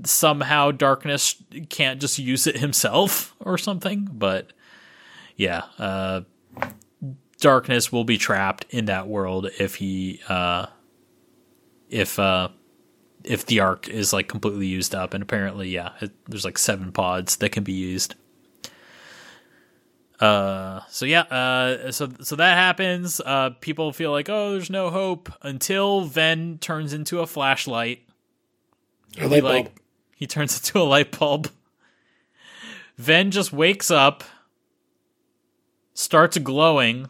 somehow darkness can't just use it himself or something but yeah uh, darkness will be trapped in that world if he uh, if uh, if the Ark is like completely used up. And apparently yeah it, there's like seven pods that can be used. Uh so yeah uh so so that happens. Uh people feel like oh there's no hope until ven turns into a flashlight. A he light bulb. like he turns into a light bulb. Ven just wakes up starts glowing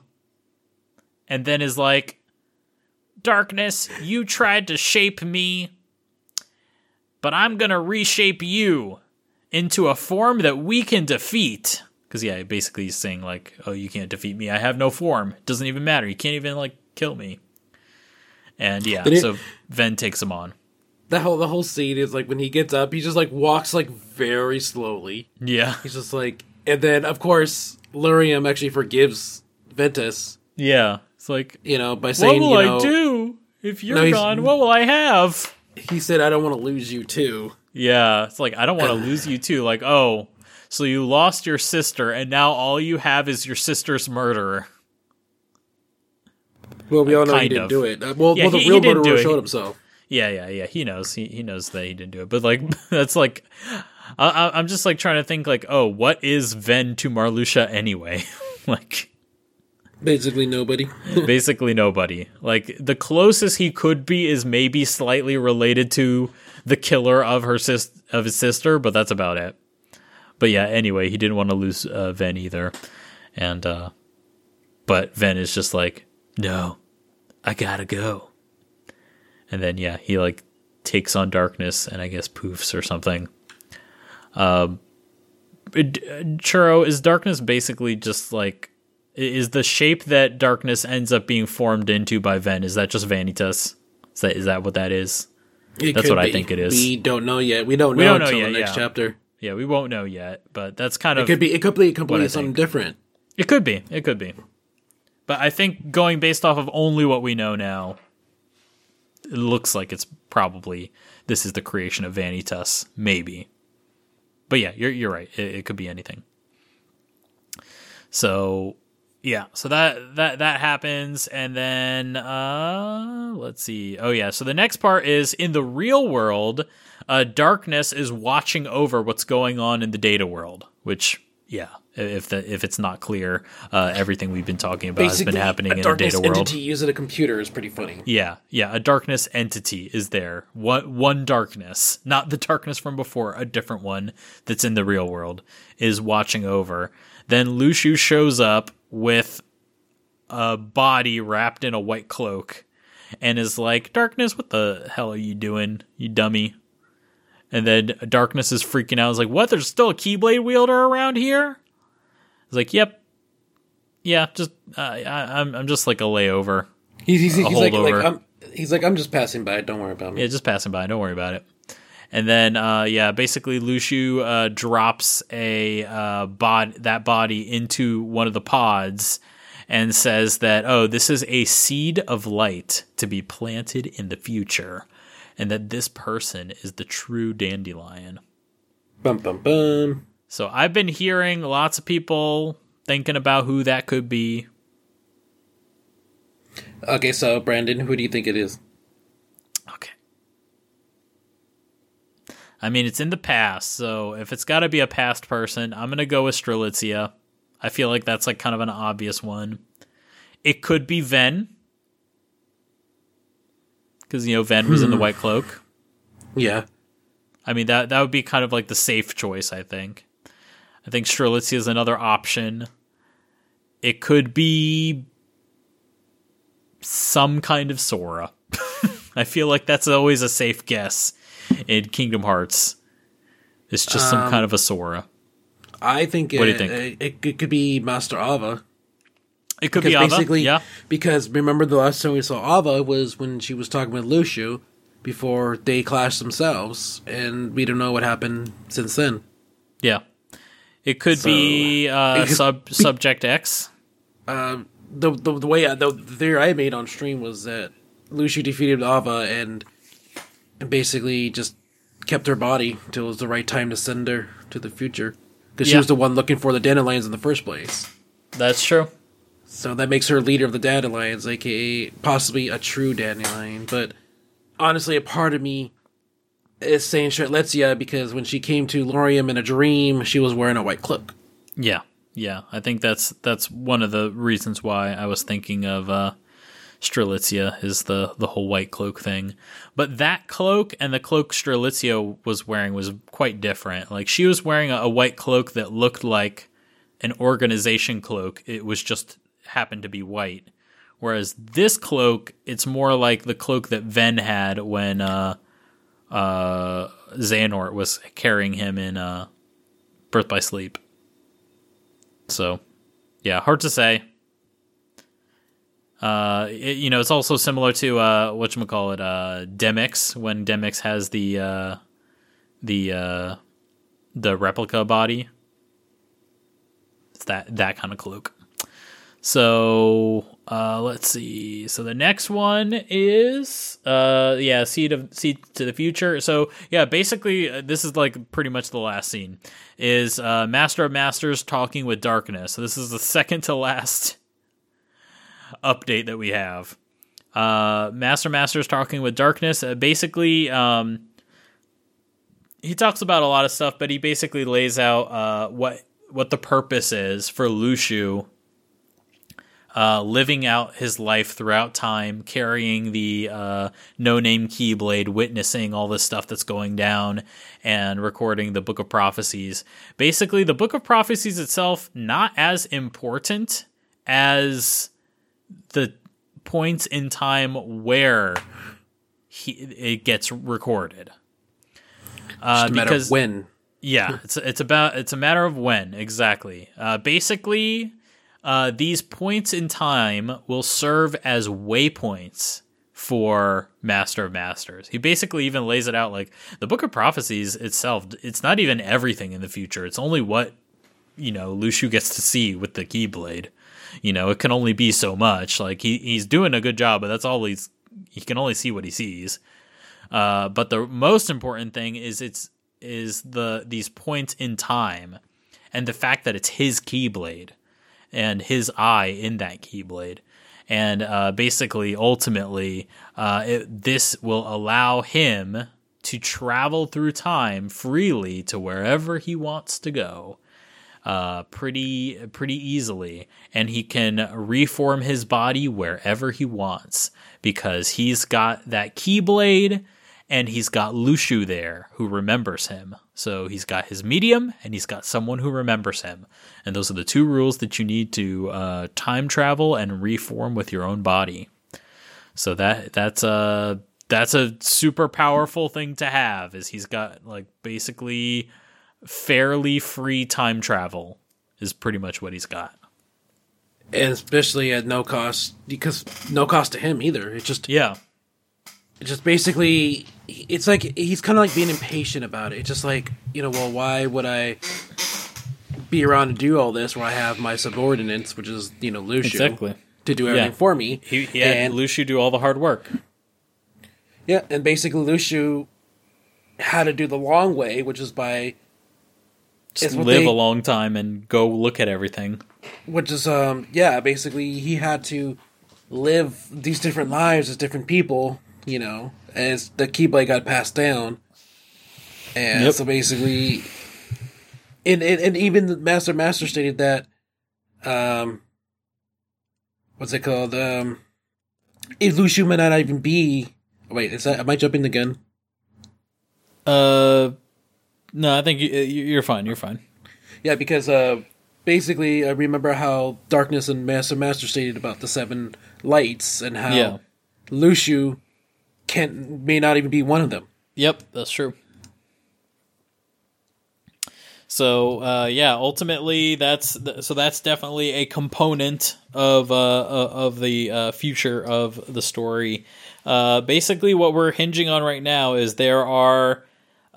and then is like darkness you tried to shape me but i'm gonna reshape you into a form that we can defeat. Because yeah basically he's saying like oh you can't defeat me. I have no form. It doesn't even matter. You can't even like kill me. And yeah it- so ven takes him on. The whole the whole scene is like when he gets up, he just like walks like very slowly. yeah. He's just like, and then of course Lauriam actually forgives Ventus, yeah it's like you know, by saying, what will you i do if you're No, gone what will i have he said, "I don't want to lose you too." Yeah, it's like I don't want to lose you too. Like, oh, so you lost your sister, and now all you have is your sister's murderer. Well, we all know he didn't of. do it. Uh, well, Yeah, well, the he- he real do murderer showed himself. Yeah, yeah, yeah. He knows. He he knows that he didn't do it. But like, that's like, I, I- I'm just like trying to think like, oh, what is Ven to Marluxia anyway? like, Basically, nobody. basically nobody. Like the closest he could be is maybe slightly related to the killer of her sis of his sister, but that's about it. But yeah, anyway, he didn't want to lose uh, Ven either, and uh, but Ven is just like, no, I gotta go. And then yeah, he like takes on darkness and I guess poofs or something. Um, it- Churro is darkness basically just like Is the shape that darkness ends up being formed into by Ven is that just Vanitas? Is that is that what that is? It That's what I think it is. We don't know yet. We don't know We don't know until yet, the next yeah. chapter. Yeah, we won't know yet, but that's kind of It could be. It could be completely something different. It could be. It could be. But I think going based off of only what we know now, it looks like it's probably this is the creation of Vanitas, maybe. But yeah, you're you're right. It, it could be anything. So yeah, so that that that happens, and then uh let's see. Oh yeah, so the next part is in the real world, uh darkness is watching over what's going on in the data world, which yeah, if the if it's not clear, uh everything we've been talking about has been happening a in the data world. entity using a computer is pretty funny. Yeah, yeah, a darkness entity is there. One one darkness, not the darkness from before, a different one that's in the real world is watching over. Then Luxu shows up with a body wrapped in a white cloak and is like, "Darkness, what the hell are you doing, you dummy?" And then Darkness is freaking out. Is like, "What? There's still a Keyblade wielder around here?" He's like, "Yep, yeah, just uh, I, I'm I'm just like a layover." He's, he's, he's like, like I'm, he's like I'm just passing by. Don't worry about me. Yeah, just passing by. Don't worry about it. And then, uh, yeah, basically, Luxu uh, drops a uh, bod that body into one of the pods and says that, oh, this is a seed of light to be planted in the future, and that this person is the true dandelion. Bum bum bum. So I've been hearing lots of people thinking about who that could be. Okay, so Branden, who do you think it is? Okay. I mean, it's in the past, so if it's got to be a past person, I'm going to go with Strelitzia. I feel like that's like kind of an obvious one. It could be Ven. Because, you know, Ven was in the White Cloak. Yeah. I mean, that, that would be kind of like the safe choice, I think. I think Strelitzia is another option. It could be some kind of Sora. I feel like that's always a safe guess in Kingdom Hearts. It's just some Um, kind of a Sora. I think it, What do you think? It, it could be Master Ava. It could Because be Ava. basically, yeah. Because remember the last time we saw Ava was when she was talking with Luxu before they clashed themselves, and we don't know what happened since then. Yeah. It could So, be uh, it could sub be- Subject X. Um, the, the the way I, the, the theory I made on stream was that Luxu defeated Ava and and basically just kept her body till it was the right time to send her to the future because she was the one looking for the dandelions in the first place. That's true. So that makes her leader of the dandelions, aka possibly a true dandelion. But honestly, a part of me is saying Strelitzia because when she came to Lauriam in a dream, she was wearing a white cloak. Yeah, yeah. I think that's that's one of the reasons why I was thinking of uh, Strelitzia is the the whole white cloak thing. But that cloak and the cloak Strelitzia was wearing was quite different. Like she was wearing a, a white cloak that looked like an organization cloak. It was just happened to be white. Whereas this cloak, it's more like the cloak that Ven had when uh, uh, Xehanort was carrying him in uh, Birth by Sleep. So, yeah, hard to say. Uh, it- you know, it's also similar to uh, what you call it, uh, Demyx when Demyx has the uh, the uh, the replica body. It's that that kind of cloak. So uh, let's see. So the next one is uh, yeah, seed of seed to the future. So yeah, basically uh, this is like pretty much the last scene is uh, Master of Masters talking with Darkness. So this is the second to last update that we have. Uh, Master Masters talking with Darkness. Uh, basically, um, he talks about a lot of stuff, but he basically lays out uh, what what the purpose is for Luxu uh, living out his life throughout time, carrying the uh, no name Keyblade, witnessing all this stuff that's going down, and recording the Book of Prophecies. Basically, the Book of Prophecies itself, not as important as the points in time where he, it gets recorded. Uh, Just a matter because of when. yeah, it's it's about it's a matter of when exactly. Uh, basically, uh, these points in time will serve as waypoints for Master of Masters. He basically even lays it out like the Book of Prophecies itself. It's not even everything in the future. It's only what you know Luxu gets to see with the Keyblade. You know, it can only be so much. Like he he's doing a good job, but that's all he's he can only see what he sees. Uh, but the most important thing is it's is the these points in time and the fact that it's his Keyblade and his eye in that Keyblade. And uh, basically, ultimately, uh, it, this will allow him to travel through time freely to wherever he wants to go uh, pretty pretty easily, and he can reform his body wherever he wants because he's got that Keyblade and he's got Luxu there who remembers him. So he's got his medium and he's got someone who remembers him. And those are the two rules that you need to uh, time travel and reform with your own body. So that that's a that's a super powerful thing to have. Is he's got like basically fairly free time travel is pretty much what he's got. And especially at no cost because no cost to him either. It's just Yeah. it's just basically it's like he's kind of like being impatient about it. It's just like you know, well, why would I be around to do all this where I have my subordinates, which is you know Luxu, Exactly. to do everything Yeah. for me? He, he had and Luxu do all the hard work. yeah, and basically Luxu had to do the long way, which is by Just live they- a long time and go look at everything. which is um yeah basically he had to live these different lives as different people you know as the keyblade got passed down and Yep. so basically and, and and even the master master stated that um what's it called um if Luxu might not even be wait is that am I jumping the gun Uh, no, I think you, you're fine. You're fine. Yeah, because uh, basically, I remember how Darkness and Master Master stated about the seven lights and how Yeah. Luxu can may not even be one of them. Yep, that's true. So uh, yeah, ultimately that's so that's definitely a component of uh, uh, of the uh, future of the story. Uh, basically, what we're hinging on right now is there are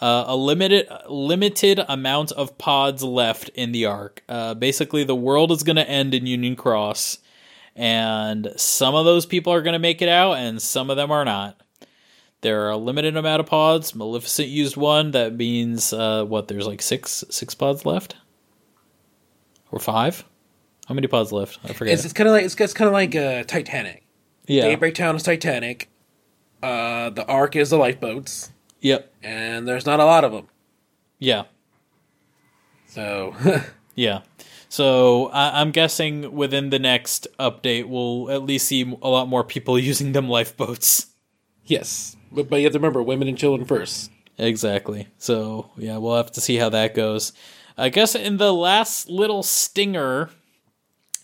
uh, a limited limited amount of pods left in the Ark. Basically, the world is going to end in Union Cross, and some of those people are going to make it out, and some of them are not. There are a limited amount of pods. Maleficent used one. That means uh, what? There's like six six pods left, or five. How many pods left? I forget. It's, it's kind of like it's, it's kind of like uh, Titanic. yeah. Daybreak Town is Titanic. Uh, the Ark is the lifeboats, Yep. and there's not a lot of them. Yeah. So Yeah. So I- I'm guessing within the next update, we'll at least see a lot more people using them lifeboats. yes, but, but you have to remember women and children first. Exactly. So yeah, we'll have to see how that goes. I guess in the last little stinger,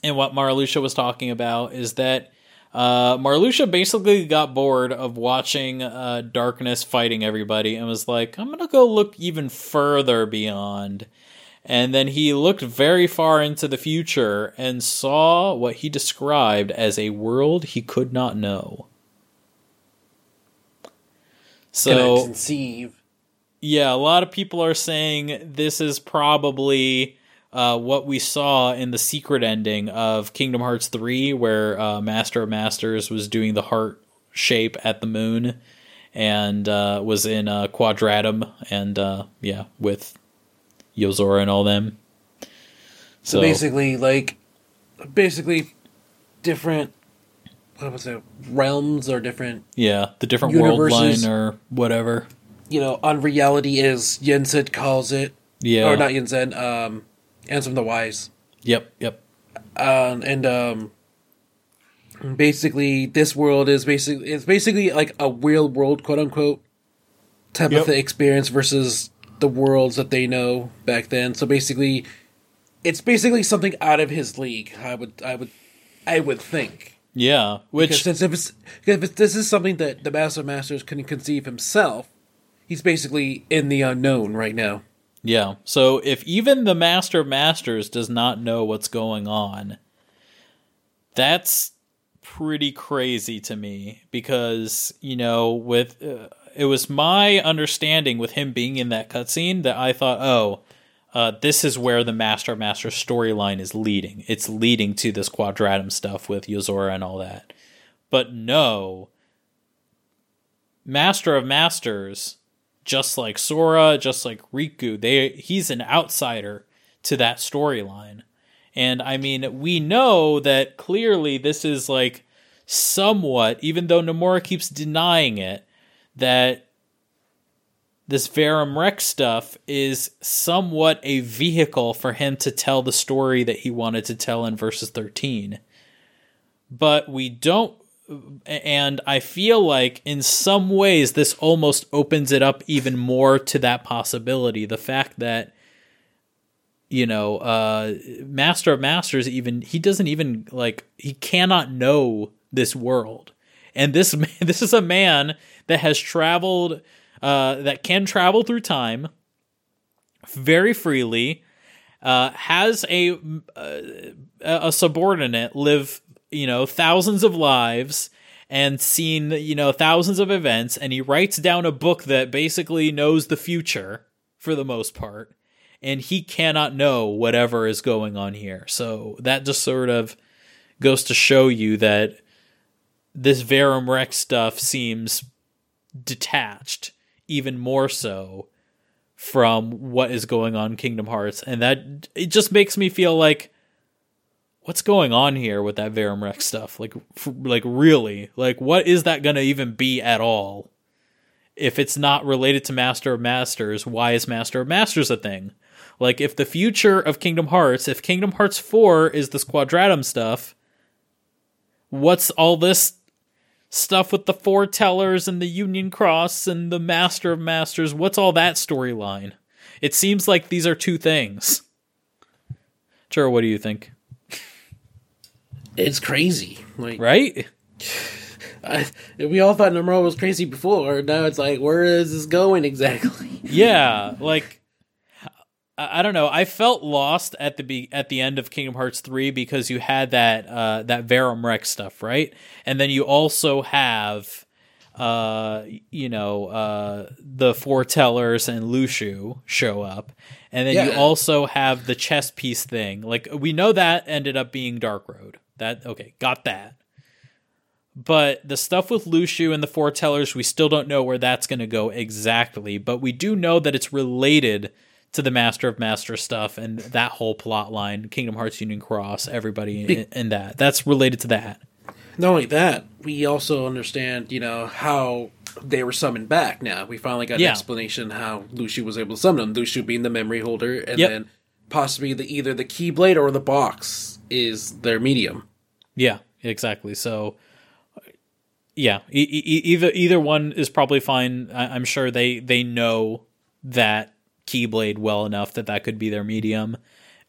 and what Marluxia was talking about is that uh, Marluxia basically got bored of watching uh, Darkness fighting everybody and was like, "I'm gonna go look even further beyond." And then he looked very far into the future and saw what he described as a world he could not know. Can So I conceive? yeah, a lot of people are saying this is probably uh, what we saw in the secret ending of Kingdom Hearts 3, where uh, Master of Masters was doing the heart shape at the moon and uh, was in uh, Quadratum and, uh, yeah, with Yozora and all them. So basically, like, basically, different. What was it? Realms or different yeah, the different world line or whatever. you know, unreality is Yensid calls it, Yeah. or not Yensid, um, Ansem the Wise, Yep, yep. um, and um, basically this world is basically it's basically like a real world, quote unquote, type Yep. of experience versus the worlds that they know back then. So basically, it's basically something out of his league. I would, I would, I would think. Yeah, Because which since if, it's, if it's, this is something that the Master of Masters couldn't conceive himself, he's basically in the unknown right now. Yeah. So if even the Master of Masters does not know what's going on, That's pretty crazy to me because, you know, with uh, it was my understanding with him being in that cutscene that I thought, oh, uh, this is where the Master of Masters storyline is leading. It's leading to this Quadratum stuff with Yozora and all that. But no, Master of Masters, just like Sora, just like Riku, they he's an outsider to that storyline. And I mean, we know that clearly this is like somewhat, even though Nomura keeps denying it, that this Verum Rex stuff is somewhat a vehicle for him to tell the story that he wanted to tell in Versus 13. But we don't and I feel like in some ways this almost opens it up even more to that possibility. The fact that you know, uh Master of Masters even he doesn't even like he cannot know this world. And this this is a man that has traveled uh, that can travel through time very freely, uh, has a uh, a subordinate live you know thousands of lives and seen you know thousands of events, and he writes down a book that basically knows the future for the most part, and he cannot know whatever is going on here. So that just sort of goes to show you that this Verum Rex stuff seems detached even more so from what is going on in Kingdom Hearts, and that it just makes me feel like what's going on here with that Verum Rex stuff? Like, like really, like what is that gonna even be at all? If it's not related to Master of Masters, why is Master of Masters a thing? Like, if the future of Kingdom Hearts, if Kingdom Hearts 4 is this Quadratum stuff, what's all this stuff with the foretellers and the Union Cross and the Master of Masters. What's all that storyline? It seems like these are two things. Sure, what do you think? It's crazy, like right? I, we all thought Nomura was crazy before. Now it's like, where is this going exactly? Yeah, like I don't know. I felt lost at the be- at the end of Kingdom Hearts three because you had that uh, that Verum Rex stuff, right? And then you also have, uh, you know, uh, the foretellers and Luxu show up, and then yeah. you also have the chess piece thing. Like we know that ended up being Dark Road. That okay, got that. But the stuff with Luxu and the foretellers, we still don't know where that's going to go exactly. But we do know that it's related to the Master of Master stuff and that whole plot line, Kingdom Hearts Union Cross, everybody Be- in, in that. That's related to that. Not only that, we also understand, you know, how they were summoned back now. We finally got yeah. an explanation how Luxu was able to summon them. Luxu being the memory holder, and yep. then possibly the either the Keyblade or the box is their medium. Yeah, exactly. So, yeah, e- e- either either one is probably fine. I- I'm sure they they know that Keyblade well enough that that could be their medium.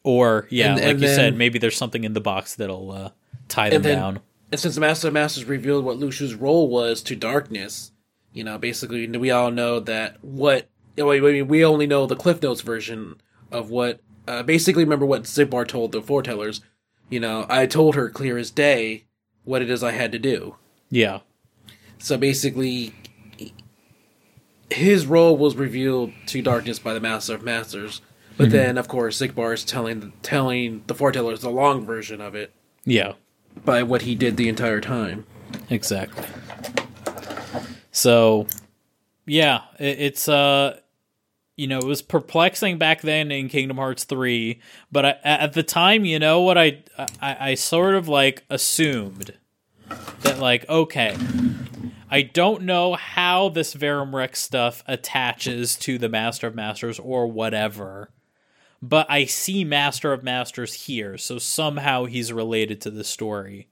Or yeah, and, like and you then, said, maybe there's something in the box that'll uh, tie them then, down. And since Master of Masters revealed what Luxu's role was to darkness, you know, basically we all know that what we only know the Cliff Notes version of what. Uh, basically, remember what Xigbar told the foretellers. You know, I told her clear as day what it is I had to do. Yeah. So basically, his role was revealed to darkness by the Master of Masters. But mm-hmm. then, of course, Xigbar is telling telling the foretellers the long version of it. Yeah, by what he did the entire time. Exactly. So, yeah, it, it's uh, you know, it was perplexing back then in Kingdom Hearts three, but I, at the time, you know what I, I I sort of like assumed that like okay I don't know how this Verum Rex stuff attaches to the Master of Masters or whatever, but I see Master of Masters here, so somehow he's related to the story,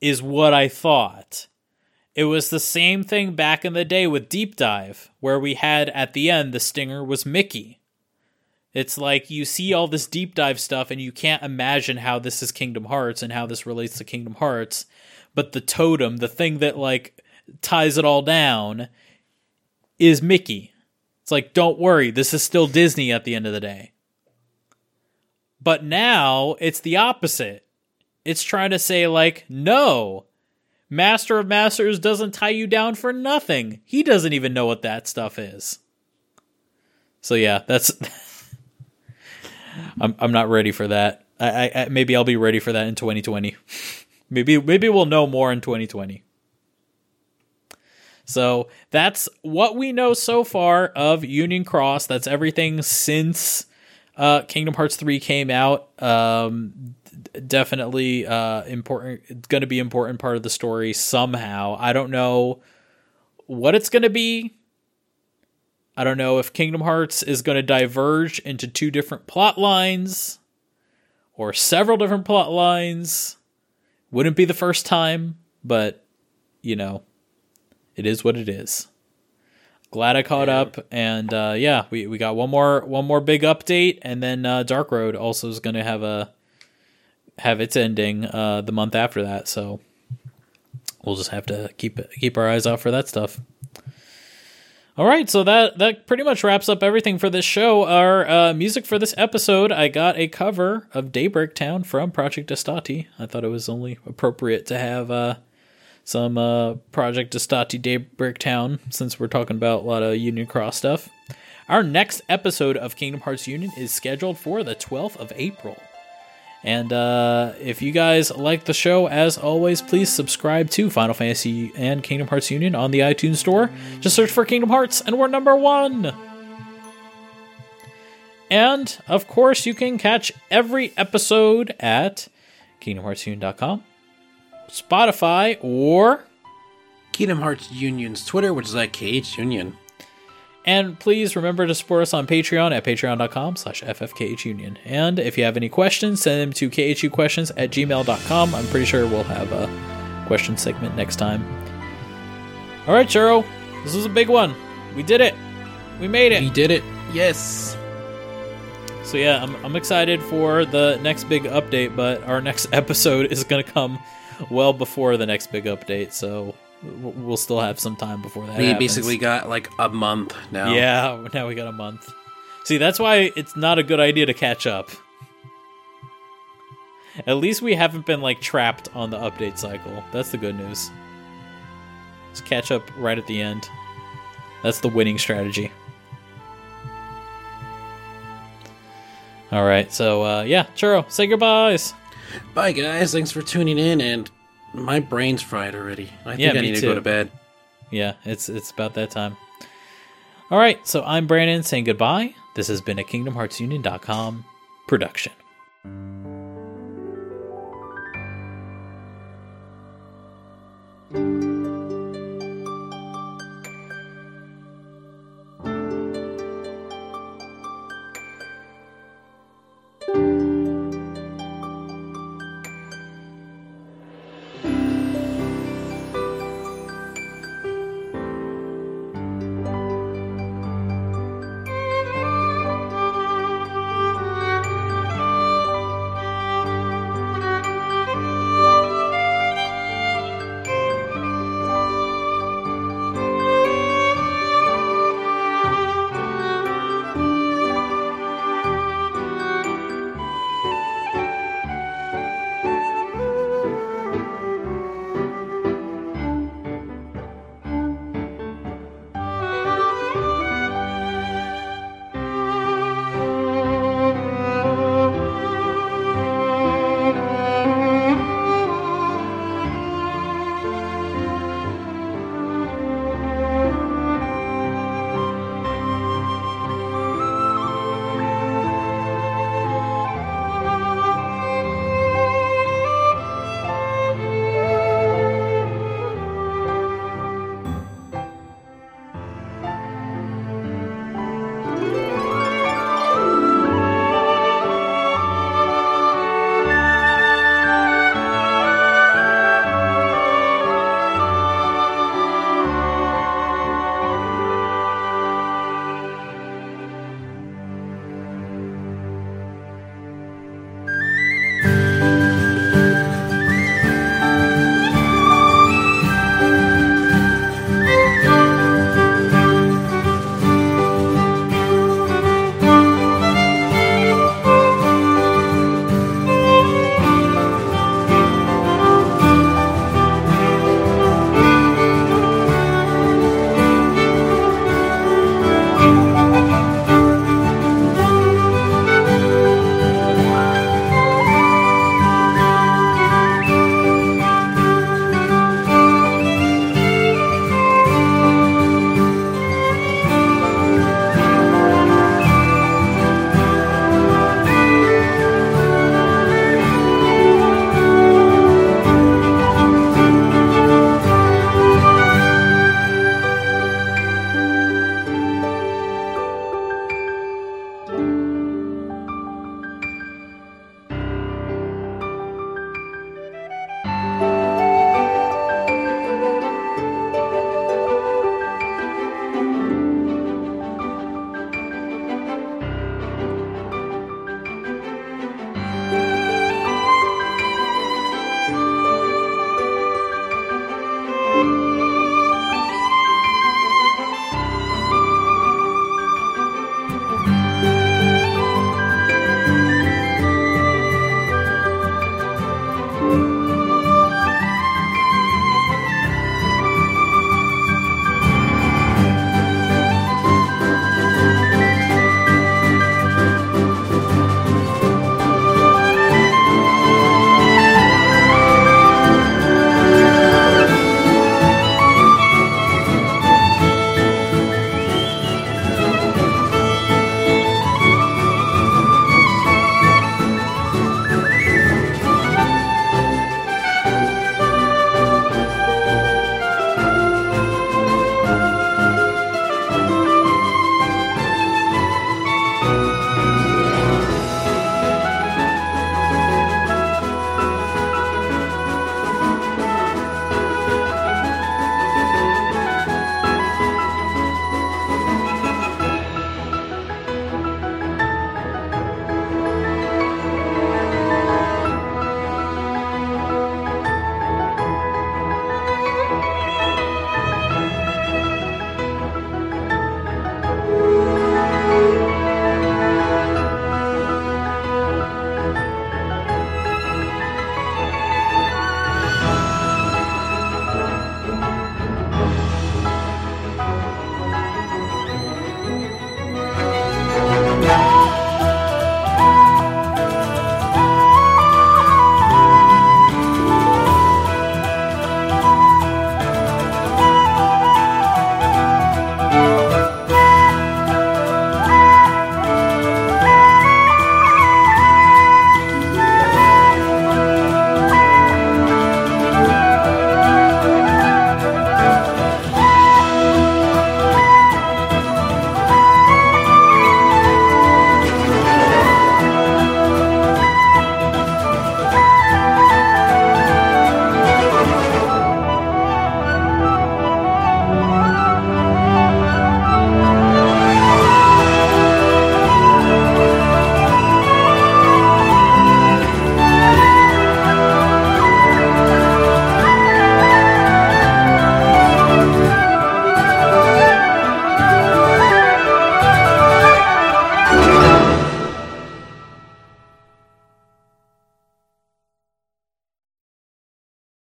is what I thought. It was the same thing back in the day with Deep Dive, where we had at the end the stinger was Mickey. It's like you see all this deep dive stuff and you can't imagine how this is Kingdom Hearts and how this relates to Kingdom Hearts but the totem, the thing that like ties it all down, is Mickey. It's like, don't worry, this is still Disney at the end of the day. But now it's the opposite. it's trying to say like, no, Master of Masters doesn't tie you down for nothing. He doesn't even know what that stuff is. So yeah, that's. I'm I'm not ready for that. I, I maybe I'll be ready for that in 2020. maybe maybe we'll know more in 2020. So that's what we know so far of Union Cross. That's everything since uh, Kingdom Hearts 3 came out. Um, definitely uh, important. Going to be important part of the story somehow. I don't know what it's going to be. I don't know if Kingdom Hearts is going to diverge into two different plot lines or several different plot lines. Wouldn't be the first time, but you know, it is what it is. Glad I caught yeah. up, and uh, yeah, we, we got one more one more big update, and then uh, Dark Road also is going to have a have its ending uh, the month after that. So we'll just have to keep keep our eyes out for that stuff. All right, so that that pretty much wraps up everything for this show. Our uh, music for this episode, I got a cover of Daybreak Town from Project Estati. I thought it was only appropriate to have uh, some uh, Project Estati Daybreak Town since we're talking about a lot of Union Cross stuff. Our next episode of Kingdom Hearts Union is scheduled for the 12th of April. And uh, if you guys like the show, as always, please subscribe to Final Fantasy and Kingdom Hearts Union on the iTunes Store. Just search for Kingdom Hearts, and we're number one. And of course, you can catch every episode at KingdomHeartsUnion.com, Spotify, or Kingdom Hearts Union's Twitter, which is at KH Union. And please remember to support us on Patreon at patreon.com slash ffkhunion. And if you have any questions, send them to khuquestions at gmail.com. I'm pretty sure we'll have a question segment next time. All right, Churro. This was a big one. We did it. We made it. We did it. Yes. So yeah, I'm, I'm excited for the next big update, but our next episode is going to come well before the next big update. So we'll still have some time before that. We happens. basically got like a month now. Yeah, now we got a month. See, that's why it's not a good idea to catch up. At least we haven't been like trapped on the update cycle. That's the good news. Let's catch up right at the end. That's the winning strategy. All right, so uh, yeah, Churro, say goodbyes. Bye, guys. Thanks for tuning in and my brain's fried already. I think yeah, I need too. to go to bed. Yeah, it's it's about that time. All right, so I'm Branden saying goodbye. This has been a KingdomHeartsUnion.com production.